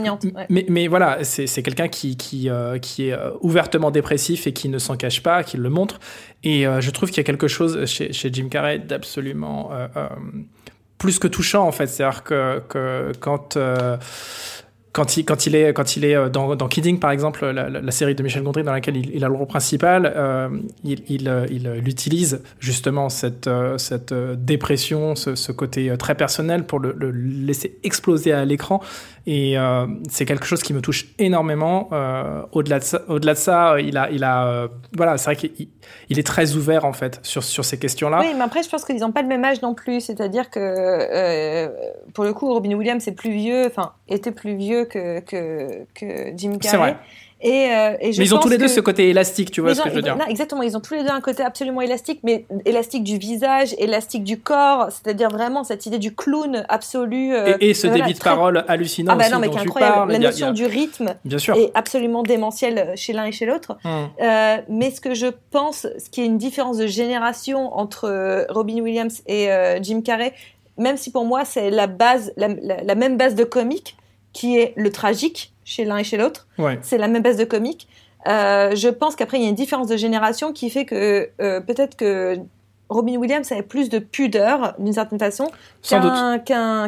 Mais, mais, voilà, c'est quelqu'un qui, qui, qui est ouvertement dépressif et qui ne s'en cache pas, qui le montre. Et je trouve qu'il y a quelque chose chez, chez Jim Carrey d'absolument plus que touchant en fait. C'est-à-dire que, quand euh, quand il, quand il est, quand il est euh, dans, dans Kidding, par exemple, la, série de Michel Gondry dans laquelle il, a le rôle principal, euh, il, il, il, utilise justement cette, cette dépression, ce, côté très personnel pour le laisser exploser à l'écran. Et euh, c'est quelque chose qui me touche énormément. Euh, au-delà de ça, au-delà de ça, il a, il a, euh, voilà, c'est vrai qu'il il est très ouvert en fait sur sur ces questions-là. Oui, mais après, je pense qu'ils n'ont pas le même âge non plus. C'est-à-dire que pour le coup, Robin Williams est plus vieux, enfin, était plus vieux que que, que Jim Carrey. C'est vrai. Et, euh, et je mais ils ont tous les deux ce côté élastique, tu vois ce que je veux dire. Non, exactement, ils ont tous les deux un côté absolument élastique, mais élastique du visage, élastique du corps, c'est-à-dire vraiment cette idée du clown absolu. Euh, et, ce débit de parole hallucinant. Ah bah non, mais qui incroyable. La notion du rythme Bien sûr. est absolument démentielle chez l'un et chez l'autre. Hum. Euh, mais ce que je pense, ce qui est une différence de génération entre Robin Williams et Jim Carrey, même si pour moi c'est la base, la, la, la même base de comique, qui est le tragique chez l'un et chez l'autre. C'est la même base de comique. Euh, je pense qu'après, il y a une différence de génération qui fait que euh, peut-être que Robin Williams avait plus de pudeur, d'une certaine façon, qu'un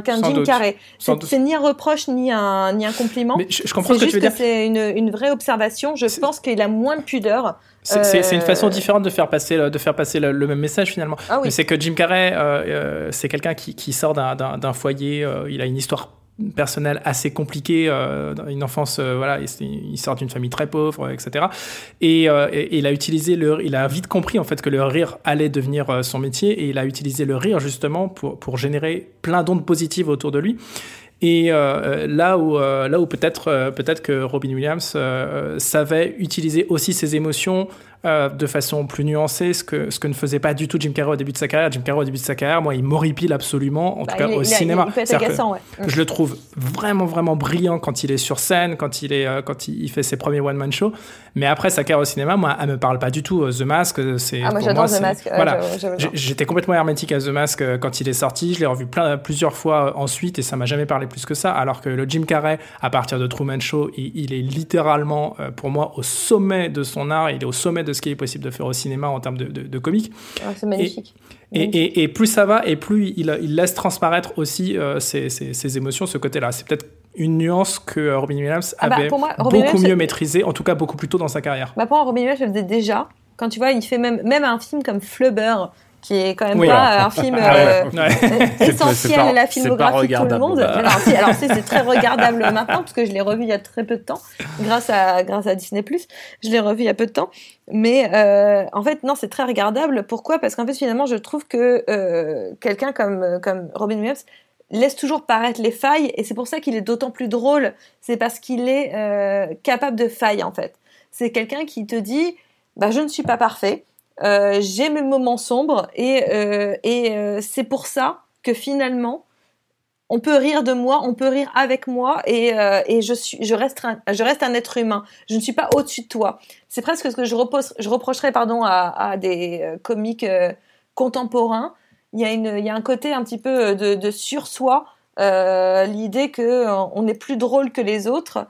Jim Carrey. C'est ni un reproche, ni un, ni un compliment. Mais je, comprends ce que tu veux dire. C'est une, une, vraie observation. Je pense qu'il a moins de pudeur. C'est une façon euh, différente de faire passer, de faire passer le, même message finalement. Ah Mais c'est que Jim Carrey, c'est quelqu'un qui, qui, sort d'un foyer, il a une histoire personnel assez compliqué, euh, une enfance, euh, voilà, il, sort d'une famille très pauvre, etc. Euh, et, il a utilisé le, il a vite compris en fait que le rire allait devenir son métier et il a utilisé le rire justement pour, pour générer plein d'ondes positives autour de lui. Et là où, là où peut-être peut-être que Robin Williams savait utiliser aussi ses émotions euh, de façon plus nuancée, ce que, ce que ne faisait pas du tout Jim Carrey au début de sa carrière. Jim Carrey au début de sa carrière, moi, il m'horripile absolument, en bah, tout cas au cinéma. Je le trouve vraiment, vraiment brillant quand il est sur scène, quand il, est, euh, quand il, fait ses premiers one-man shows. Mais après sa carrière au cinéma, moi, elle me parle pas du tout. Euh, The Mask, c'est. Ah, moi, j'adore The Mask. Voilà. J'étais complètement hermétique à The Mask quand il est sorti. Je l'ai revu plein, plusieurs fois ensuite et ça m'a jamais parlé plus que ça. Alors que le Jim Carrey, à partir de Truman Show, il, il est littéralement, pour moi, au sommet de son art. Il est au sommet de ce qu'il est possible de faire au cinéma en termes de, de, comique. Ah, c'est magnifique. Et, et, plus ça va, et plus il, il laisse transparaître aussi euh, ses, ses, émotions, ce côté-là. C'est peut-être une nuance que Robin Williams ah bah, avait beaucoup mieux maîtrisée, en tout cas beaucoup plus tôt dans sa carrière. Bah pour moi, Robin Williams le faisait déjà. Quand tu vois, il fait même, même un film comme Flubber, qui est quand même pas un film ah essentiel à la filmographie de tout le monde. alors, alors c'est très regardable maintenant parce que je l'ai revu il y a très peu de temps grâce à grâce à Disney+. Je l'ai revu il y a peu de temps, mais en fait non, c'est très regardable. Pourquoi? Parce qu'en fait finalement, je trouve que quelqu'un comme comme Robin Williams laisse toujours paraître les failles et c'est pour ça qu'il est d'autant plus drôle. C'est parce qu'il est euh, capable de failles en fait. C'est quelqu'un qui te dit bah, je ne suis pas parfait, euh, j'ai mes moments sombres et, euh, et c'est pour ça que finalement on peut rire de moi, on peut rire avec moi et, et je, suis, je, reste un, je reste un être humain. Je ne suis pas au-dessus de toi. C'est presque ce que je, repose, je reprocherais pardon, à, des comiques contemporains il y, a une, il y a un côté un petit peu de, de sur-soi, euh, l'idée que euh, on est plus drôle que les autres.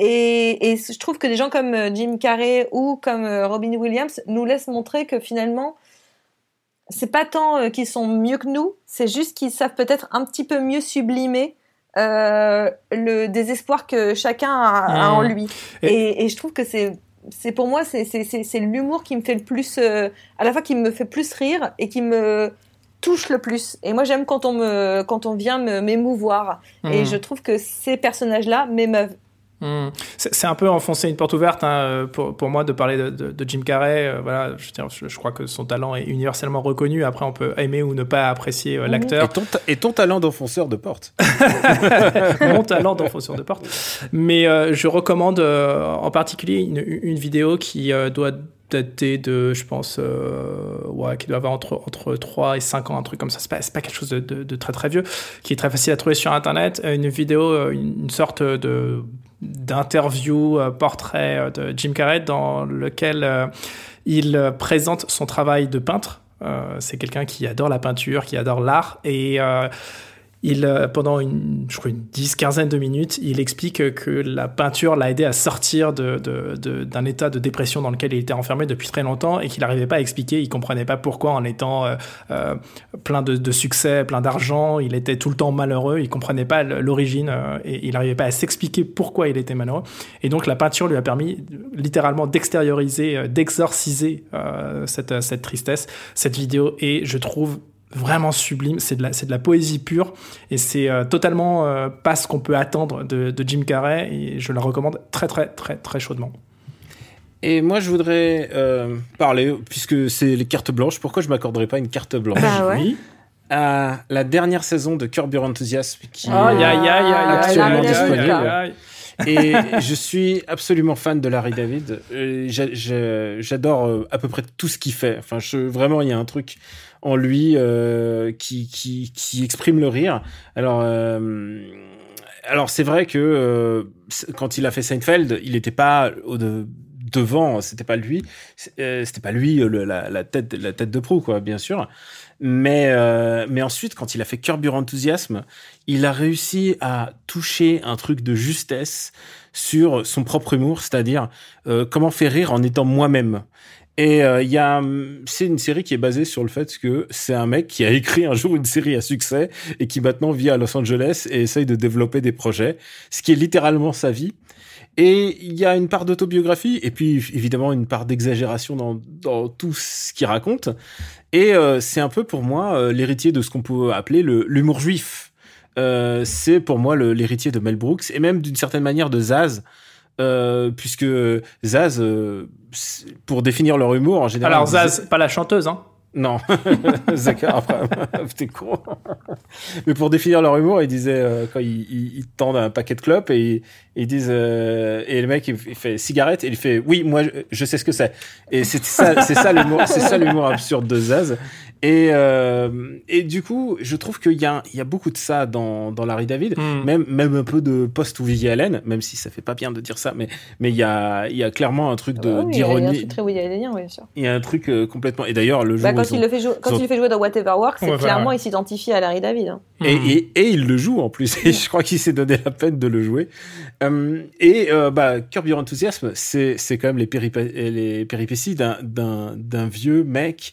Et, et, je trouve que des gens comme euh, Jim Carrey ou comme Robin Williams nous laissent montrer que finalement, c'est pas tant qu'ils sont mieux que nous, c'est juste qu'ils savent peut-être un petit peu mieux sublimer euh, le désespoir que chacun a, en mmh. lui. Et, et, je trouve que c'est c'est pour moi c'est l'humour qui me fait le plus à la fois qui me fait plus rire et qui me touche le plus. Et moi, j'aime quand on me, quand on vient m'émouvoir. Et mhm. je trouve que ces personnages-là m'émeuvent. Mhm. C'est un peu enfoncer une porte ouverte hein, pour, pour, moi de parler de, de, Jim Carrey. Euh, voilà, je, je, crois que son talent est universellement reconnu. Après, on peut aimer ou ne pas apprécier euh, mhm. l'acteur. Et, ton, et ton talent d'enfonceur de porte? Mon talent d'enfonceur de porte. Mais euh, je recommande en particulier une, une vidéo qui doit daté de, je pense, euh, ouais, qui doit avoir entre, entre 3 et 5 ans, un truc comme ça. C'est pas, pas quelque chose de, de, très très vieux, qui est très facile à trouver sur Internet. Une vidéo, euh, une, sorte de d'interview, euh, portrait de Jim Carrey dans lequel il présente son travail de peintre. c'est quelqu'un qui adore la peinture, qui adore l'art et il, euh, pendant une, je crois une dix, quinzaine de minutes, il explique que la peinture l'a aidé à sortir d'un de, de, état de dépression dans lequel il était enfermé depuis très longtemps et qu'il n'arrivait pas à expliquer. Il comprenait pas pourquoi, en étant euh, euh, plein de, succès, plein d'argent, il était tout le temps malheureux. Il comprenait pas l'origine et il n'arrivait pas à s'expliquer pourquoi il était malheureux. Et donc la peinture lui a permis littéralement d'extérioriser, d'exorciser cette, cette tristesse. Cette vidéo est, je trouve, vraiment sublime. C'est de la, c'est de la poésie pure et c'est euh, totalement euh, pas ce qu'on peut attendre de, de, Jim Carrey et je la recommande très très très très chaudement. Et moi, je voudrais euh, parler, puisque c'est les cartes blanches, pourquoi je m'accorderais pas une carte blanche? Bah oui. À la dernière saison de Curb Your Enthusiasm qui est actuellement disponible. Et je suis absolument fan de Larry David. J'adore à peu près tout ce qu'il fait. Enfin, je, vraiment, il y a un truc en lui euh, qui, qui, qui, exprime le rire. Alors, euh, alors c'est vrai que euh, quand il a fait Seinfeld, il n'était pas au de, devant, c'était pas lui, c'était pas lui la, tête, la tête de proue, quoi, bien sûr. Mais, mais ensuite, quand il a fait Curb Your il a réussi à toucher un truc de justesse sur son propre humour, c'est-à-dire comment faire rire en étant moi-même. Et euh, il y a, c'est une série qui est basée sur le fait que c'est un mec qui a écrit un jour une série à succès et qui maintenant vit à Los Angeles et essaye de développer des projets, ce qui est littéralement sa vie. Et il y a une part d'autobiographie et puis évidemment une part d'exagération dans, dans tout ce qu'il raconte. Et euh, c'est un peu pour moi euh, l'héritier de ce qu'on peut appeler l'humour juif. Euh, c'est pour moi l'héritier de Mel Brooks et même d'une certaine manière de Zaz. Euh, puisque Zaz, euh, pour définir leur humour en général. Alors Zaz, pas la chanteuse, hein non, Zachar, après, t'es con. Mais pour définir leur humour, ils disaient, euh, quand ils, ils, tendent un paquet de clopes et ils, disent, et le mec, il, fait cigarette et il fait, oui, moi, je, sais ce que c'est. Et c'est ça, c'est ça l'humour, c'est ça l'humour absurde de Zaz. Et, euh, et du coup, je trouve qu'il y a, il y a beaucoup de ça dans, dans Larry David, hmm. même, même un peu de post Woody Allen, même si ça fait pas bien de dire ça, mais, mais il y a, il y a clairement un truc de, d'ironie. Il y a un truc très Woody Allenien, oui, bien sûr. Il y a un truc euh, complètement. Et d'ailleurs, le bah, quand, il, le fait quand il le fait jouer dans Whatever Works, c'est clairement, il s'identifie à Larry David. Hein. Et, hmm. et, et, il le joue en plus. Et je crois qu'il s'est donné la peine de le jouer. Euh, et euh, bah, Curb Your Enthusiasm, c'est, c'est quand même les, les péripéties d'un vieux mec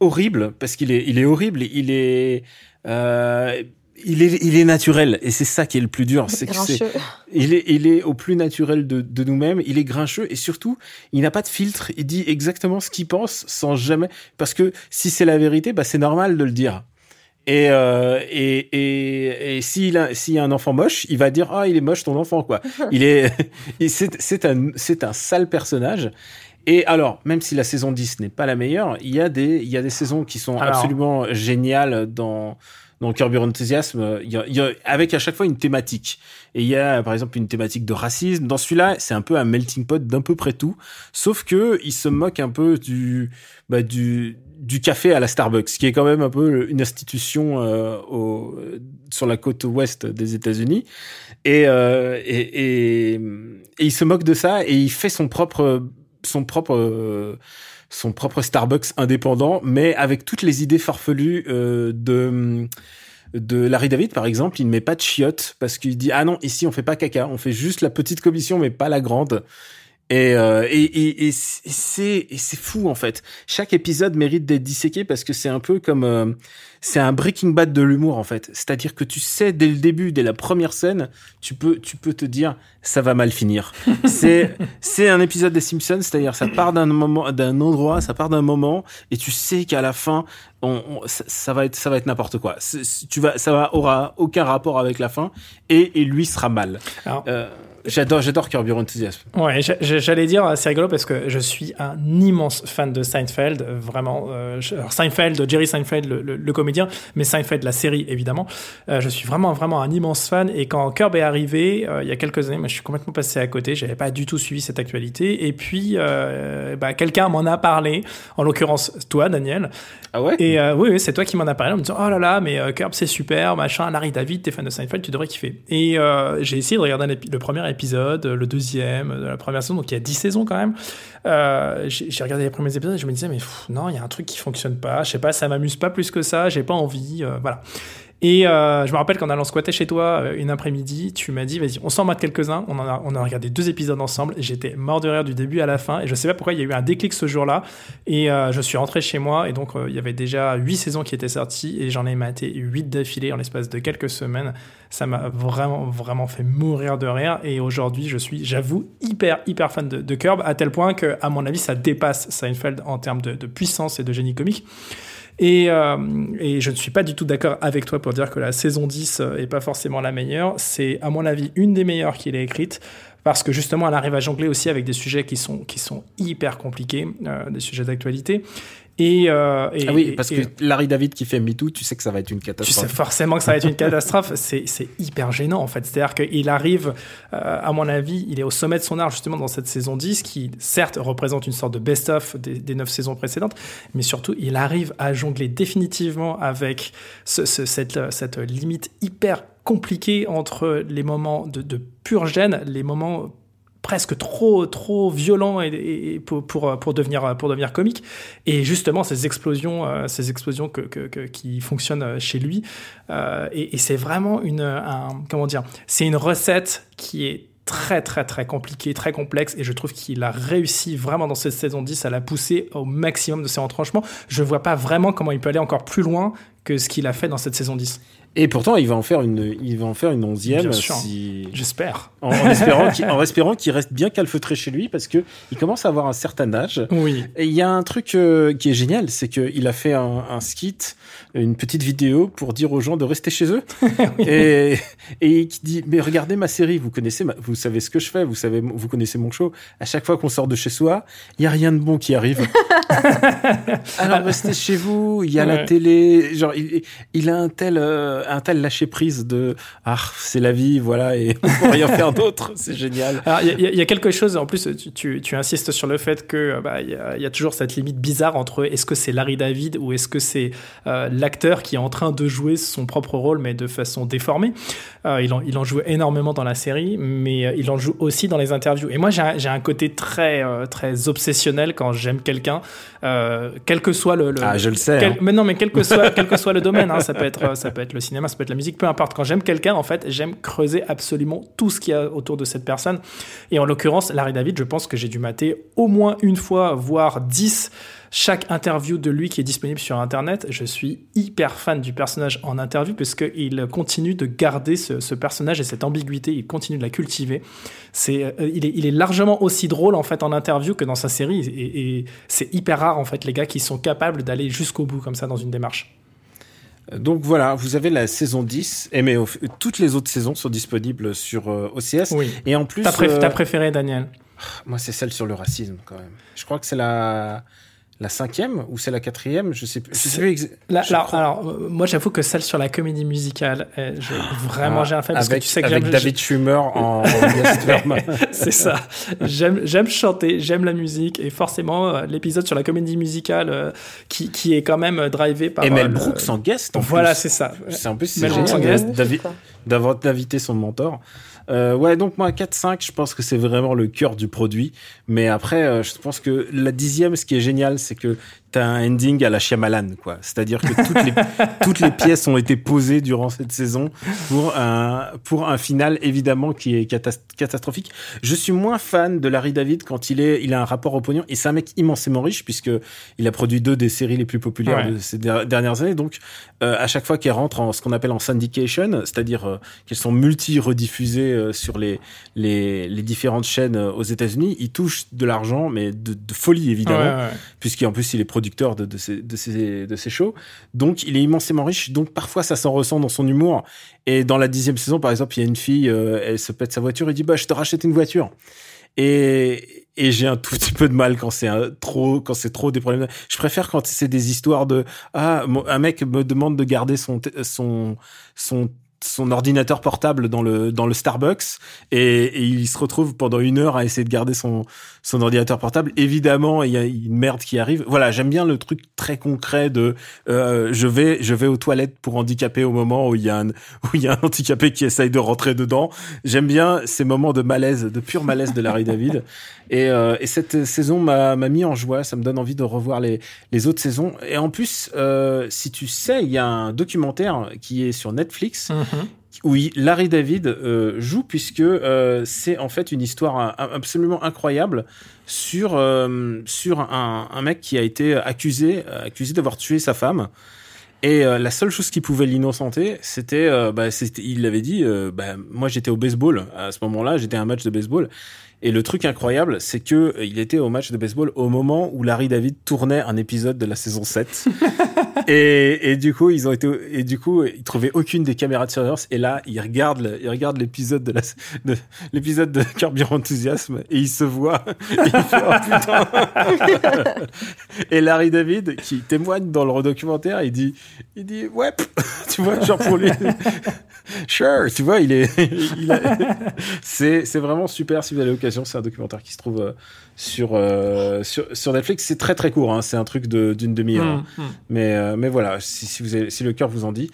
horrible parce qu'il est, il est horrible. Il est, euh, il est, il est naturel et c'est ça qui est le plus dur. C'est que c'est, il est, il est au plus naturel de, de nous-mêmes. Il est grincheux et surtout, il n'a pas de filtre. Il dit exactement ce qu'il pense sans jamais, parce que si c'est la vérité, bah c'est normal de le dire. Et, euh, et, et, et s'il a, s'il y a un enfant moche, il va dire ah il est moche ton enfant quoi. il est, c'est, c'est un, c'est un sale personnage. Et alors, même si la saison 10 n'est pas la meilleure, il y a des, il y a des saisons qui sont absolument géniales dans, dans Curb Your Enthusiasm. Il y, a, il y a, avec à chaque fois une thématique. Et il y a, par exemple, une thématique de racisme. Dans celui-là, c'est un peu un melting pot d'un peu près tout. Sauf que il se moque un peu du, bah, du, du café à la Starbucks, qui est quand même un peu une institution euh, au, sur la côte ouest des États-Unis. Et, euh, et, et, et, il se moque de ça et il fait son propre son propre euh, son propre Starbucks indépendant, mais avec toutes les idées farfelues euh, de Larry David par exemple, il ne met pas de chiottes parce qu'il dit ah non ici on fait pas caca, on fait juste la petite commission mais pas la grande. Et, euh, et, et, et c'est c'est fou en fait. Chaque épisode mérite d'être disséqué parce que c'est un peu comme euh, c'est un Breaking Bad de l'humour en fait. C'est-à-dire que tu sais dès le début, dès la première scène, tu peux tu peux te dire ça va mal finir. c'est c'est un épisode des Simpsons, c'est-à-dire ça part d'un moment d'un endroit, ça part d'un moment et tu sais qu'à la fin on, on, ça, ça, va être ça va être n'importe quoi. tu vas ça va aura aucun rapport avec la fin et, et lui sera mal. Alors, euh, J'adore, j'adore Curb Your Enthusiasm. Ouais, j'allais dire, c'est rigolo parce que je suis un immense fan de Seinfeld, vraiment. Euh, alors Seinfeld, Jerry Seinfeld, le, le, le, comédien, mais Seinfeld, la série, évidemment. Euh, je suis vraiment, vraiment un immense fan. Et quand Curb est arrivé, euh, il y a quelques années, moi, je suis complètement passé à côté. J'avais pas du tout suivi cette actualité. Et puis, euh, bah, quelqu'un m'en a parlé, en l'occurrence toi, Daniel. Ah ouais? Et euh, oui, oui c'est toi qui m'en a parlé en me disant, oh là là, mais Curb, c'est super, machin. Larry David, t'es fan de Seinfeld, tu devrais kiffer. Et j'ai essayé de regarder le premier épisode épisode, le deuxième de la première saison, donc il y a 10 saisons quand même. Euh, j'ai regardé les premiers épisodes et je me disais, mais non, il y a un truc qui fonctionne pas, je sais pas, ça m'amuse pas plus que ça, j'ai pas envie, euh, voilà. Et euh, je me rappelle qu'en allant squatter chez toi euh, une après-midi, tu m'as dit, vas-y, on s'en mate quelques-uns. On, a, on a regardé deux épisodes ensemble. J'étais mort de rire du début à la fin. Et je sais pas pourquoi il y a eu un déclic ce jour-là. Et euh, je suis rentré chez moi. Et donc, euh, il y avait déjà huit saisons qui étaient sorties. Et j'en ai maté huit d'affilée en l'espace de quelques semaines. Ça m'a vraiment, vraiment fait mourir de rire. Et aujourd'hui, je suis, j'avoue, hyper, hyper fan de, de Curb. À tel point que, à mon avis, ça dépasse Seinfeld en termes de puissance et de génie comique. Et, euh, et, je ne suis pas du tout d'accord avec toi pour dire que la saison 10 est pas forcément la meilleure. C'est, à mon avis, une des meilleures qu'il ait écrites. Parce que justement, elle arrive à jongler aussi avec des sujets qui sont, qui sont hyper compliqués, euh, des sujets d'actualité. Et, euh, et, ah oui, parce et, que Larry David qui fait MeToo, tu sais que ça va être une catastrophe. Tu sais forcément que ça va être une catastrophe. C'est hyper gênant en fait. C'est-à-dire qu'il arrive, euh, à mon avis, il est au sommet de son art justement dans cette saison 10, qui certes représente une sorte de best-of des, des 9 saisons précédentes, mais surtout il arrive à jongler définitivement avec ce, ce, cette, cette limite hyper compliquée entre les moments de, de pure gêne, les moments presque trop trop violent et, pour, pour, pour devenir pour devenir comique et justement ces explosions euh, ces explosions que, qui fonctionnent chez lui euh, et, c'est vraiment une un, comment dire c'est une recette qui est très très très compliquée, très complexe et je trouve qu'il a réussi vraiment dans cette saison 10 à la pousser au maximum de ses retranchements. Je vois pas vraiment comment il peut aller encore plus loin que ce qu'il a fait dans cette saison 10. Et pourtant, il va en faire une, il va en faire une onzième. Si... J'espère. En, en, espérant qu'il, en espérant qu'il reste bien calfeutré chez lui parce que il commence à avoir un certain âge. Oui. Et il y a un truc euh, qui est génial, c'est qu'il a fait un, un, skit, une petite vidéo pour dire aux gens de rester chez eux. oui. Et, et qui dit, mais regardez ma série, vous connaissez, ma, vous savez ce que je fais, vous savez, vous connaissez mon show. À chaque fois qu'on sort de chez soi, il y a rien de bon qui arrive. Alors restez chez vous, il y a ouais. la télé, genre, il, il a un tel, euh, un tel lâcher prise de ah c'est la vie voilà et on peut rien faire d'autre c'est génial il y, y, a quelque chose en plus tu, tu, tu insistes sur le fait que bah il y, y, a toujours cette limite bizarre entre est-ce que c'est Larry David ou est-ce que c'est euh, l'acteur qui est en train de jouer son propre rôle mais de façon déformée euh, il, en, il en joue énormément dans la série mais euh, il en joue aussi dans les interviews et moi j'ai un, côté très euh, très obsessionnel quand j'aime quelqu'un quel que soit le, le, ah je le sais quel, hein. mais non mais quel que soit quel que soit soit le domaine, hein, ça peut être ça peut être le cinéma, ça peut être la musique, peu importe. Quand j'aime quelqu'un, en fait, j'aime creuser absolument tout ce qu'il y a autour de cette personne. Et en l'occurrence, Larry David, je pense que j'ai dû mater au moins une fois, voire dix chaque interview de lui qui est disponible sur Internet. Je suis hyper fan du personnage en interview parce qu'il continue de garder ce, personnage et cette ambiguïté, il continue de la cultiver. C'est, euh, il, est, il, est, largement aussi drôle en fait en interview que dans sa série et, c'est hyper rare en fait les gars qui sont capables d'aller jusqu'au bout comme ça dans une démarche. Donc voilà, vous avez la saison 10, et mais toutes les autres saisons sont disponibles sur euh, OCS. Oui. Et en plus. T'as, euh, préféré, Daniel? Moi, c'est celle sur le racisme, quand même. Je crois que c'est la la cinquième ou c'est la quatrième Je sais plus. alors, euh, moi, j'avoue que celle sur la comédie musicale, euh, vraiment, ah, j'ai un fait parce que tu sais que avec David Schumer en, C'est ça. J'aime, j'aime chanter, j'aime la musique et forcément euh, l'épisode sur la comédie musicale qui, qui est quand même drivé par. Et Mel Brooks en guest. En voilà, c'est ça. C'est un peu c'est génial d'avoir d'inviter son mentor. Euh, ouais, donc moi 4-5, je pense que c'est vraiment le cœur du produit. Mais après, euh, je pense que la dixième, ce qui est génial, c'est que t'as un ending à la Shyamalan, quoi. C'est-à-dire que toutes les, toutes les pièces ont été posées durant cette saison pour un, pour un final, évidemment, qui est catastrophique. Je suis moins fan de Larry David quand il est, il a un rapport au pognon et c'est un mec immensément riche puisque il a produit deux des séries les plus populaires de ces dernières années. Donc, euh, à chaque fois qu'elle rentre en ce qu'on appelle en syndication, c'est-à-dire euh, qu'elles sont multi-rediffusées euh, sur les, les, les, différentes chaînes aux États-Unis, il touche de l'argent, mais de, de folie, évidemment, puisqu'en plus, il est de, ces, shows. Donc, il est immensément riche. Donc, parfois, ça s'en ressent dans son humour. Et dans la dixième saison, par exemple, il y a une fille, euh, elle se pète sa voiture et dit, bah, je te rachète une voiture. Et, et j'ai un tout petit peu de mal quand c'est trop, quand c'est trop des problèmes. Je préfère quand c'est des histoires de, ah, un mec me demande de garder son, son son ordinateur portable dans le dans le Starbucks et, il se retrouve pendant une heure à essayer de garder son son ordinateur portable. Évidemment, il y a une merde qui arrive. Voilà, j'aime bien le truc très concret de euh, je vais je vais aux toilettes pour handicapés au moment où il y a un où il y a un handicapé qui essaye de rentrer dedans. J'aime bien ces moments de malaise, de pur malaise de Larry David. Et, euh, et cette saison m'a m'a mis en joie. Ça me donne envie de revoir les les autres saisons. Et en plus, euh, si tu sais, il y a un documentaire qui est sur Netflix. Oui, Larry David euh, joue puisque euh, c'est en fait une histoire absolument incroyable sur euh, sur un, mec qui a été accusé accusé d'avoir tué sa femme. Et la seule chose qui pouvait l'innocenter, c'était, bah, il avait dit, bah, moi j'étais au baseball à ce moment-là, j'étais à un match de baseball, et le truc incroyable, c'est que il était au match de baseball au moment où Larry David tournait un épisode de la saison 7. et, du coup, ils ont été, et du coup, ils trouvaient aucune des caméras de surveillance. Et là, ils regardent, ils regardent l'épisode de la, de, l'épisode de Carburant Enthusiasme et ils se voient. Oh, et Larry David, qui témoigne dans le documentaire, il dit, il dit, ouais, tu vois, genre pour lui, sure, tu vois, il est, c'est, c'est vraiment super si vous avez l'occasion c'est un documentaire qui se trouve euh, sur, euh, sur, sur Netflix. C'est très très court, hein. c'est un truc d'une demi-heure. Mmh, mmh. Mais, euh, mais voilà, si, si, vous avez, si le cœur vous en dit.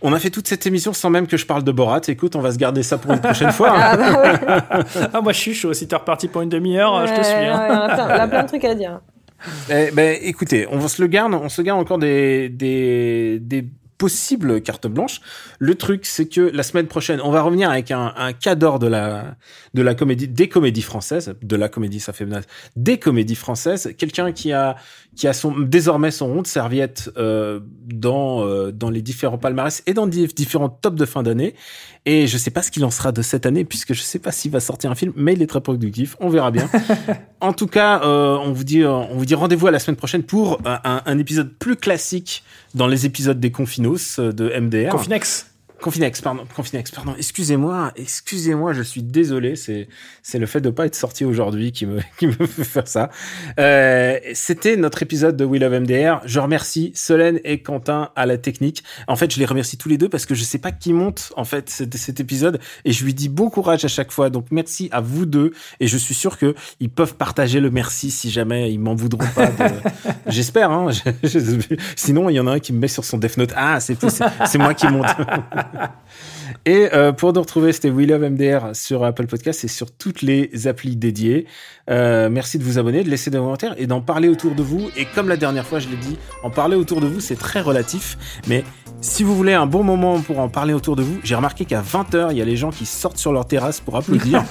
On a fait toute cette émission sans même que je parle de Borat. Écoute, on va se garder ça pour une prochaine fois. ah, bah ah, moi, je suis chaud. Si t'es reparti pour une demi-heure, je te suis. Hein. on a plein de trucs à dire. Eh, ben, écoutez, on se le garde, on se garde encore des, des, des possible carte blanche. Le truc, c'est que la semaine prochaine, on va revenir avec un, un de la, de la comédie, des comédies françaises, de la comédie, ça fait des comédies françaises. Quelqu'un qui a, qui a son, désormais son rond de serviette euh, dans, euh, dans les différents palmarès et dans différents tops de fin d'année. Et je sais pas ce qu'il en sera de cette année, puisque je sais pas s'il va sortir un film, mais il est très productif. On verra bien. en tout cas, euh, on vous dit, on vous dit rendez-vous à la semaine prochaine pour un, un épisode plus classique dans les épisodes des Confinos de MDR. Confinex. Confinex, pardon, Confinex, pardon. Excusez-moi, excusez-moi, je suis désolé. C'est c'est le fait de pas être sorti aujourd'hui qui me qui me fait faire ça. Euh, C'était notre épisode de We Love MDR. Je remercie Solène et Quentin à la technique. En fait, je les remercie tous les deux parce que je sais pas qui monte en fait cet, cet épisode et je lui dis bon courage à chaque fois. Donc merci à vous deux et je suis sûr que ils peuvent partager le merci si jamais ils m'en voudront pas. J'espère. Hein. Sinon, il y en a un qui me met sur son Death Note. Ah, c'est c'est moi qui monte. Et euh, pour nous retrouver, c'était We Love MDR sur Apple Podcast et sur toutes les applis dédiées. Euh, merci de vous abonner, de laisser des commentaires et d'en parler autour de vous. Et comme la dernière fois, je l'ai dit, en parler autour de vous, c'est très relatif. Mais si vous voulez un bon moment pour en parler autour de vous, j'ai remarqué qu'à 20h, il y a les gens qui sortent sur leur terrasse pour applaudir.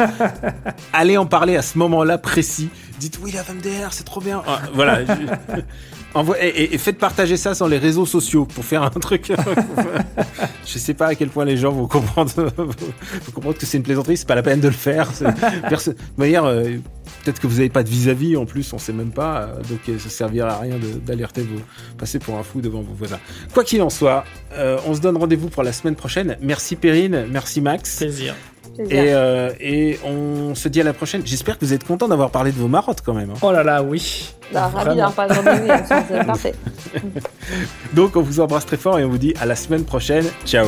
Allez en parler à ce moment-là précis. Dites We Love MDR, c'est trop bien. Ah, voilà. et, faites partager ça sur les réseaux sociaux pour faire un truc. je sais pas à quel point les gens vont comprendre, vont comprendre que c'est une plaisanterie. C'est pas la peine de le faire. De manière, euh, peut-être que vous n'avez pas de vis-à-vis en plus, on sait même pas. Euh, donc euh, ça servira à rien d'alerter vos, passer pour un fou devant vos voisins. Quoi qu'il en soit, on se donne rendez-vous pour la semaine prochaine. Merci Perrine, merci Max. Plaisir. Et, euh, et, on se dit à la prochaine. J'espère que vous êtes content d'avoir parlé de vos marottes quand même. Hein. Oh là là, oui. Bah, ravi d'avoir parlé de c'est parfait. Donc on vous embrasse très fort et on vous dit à la semaine prochaine. Ciao.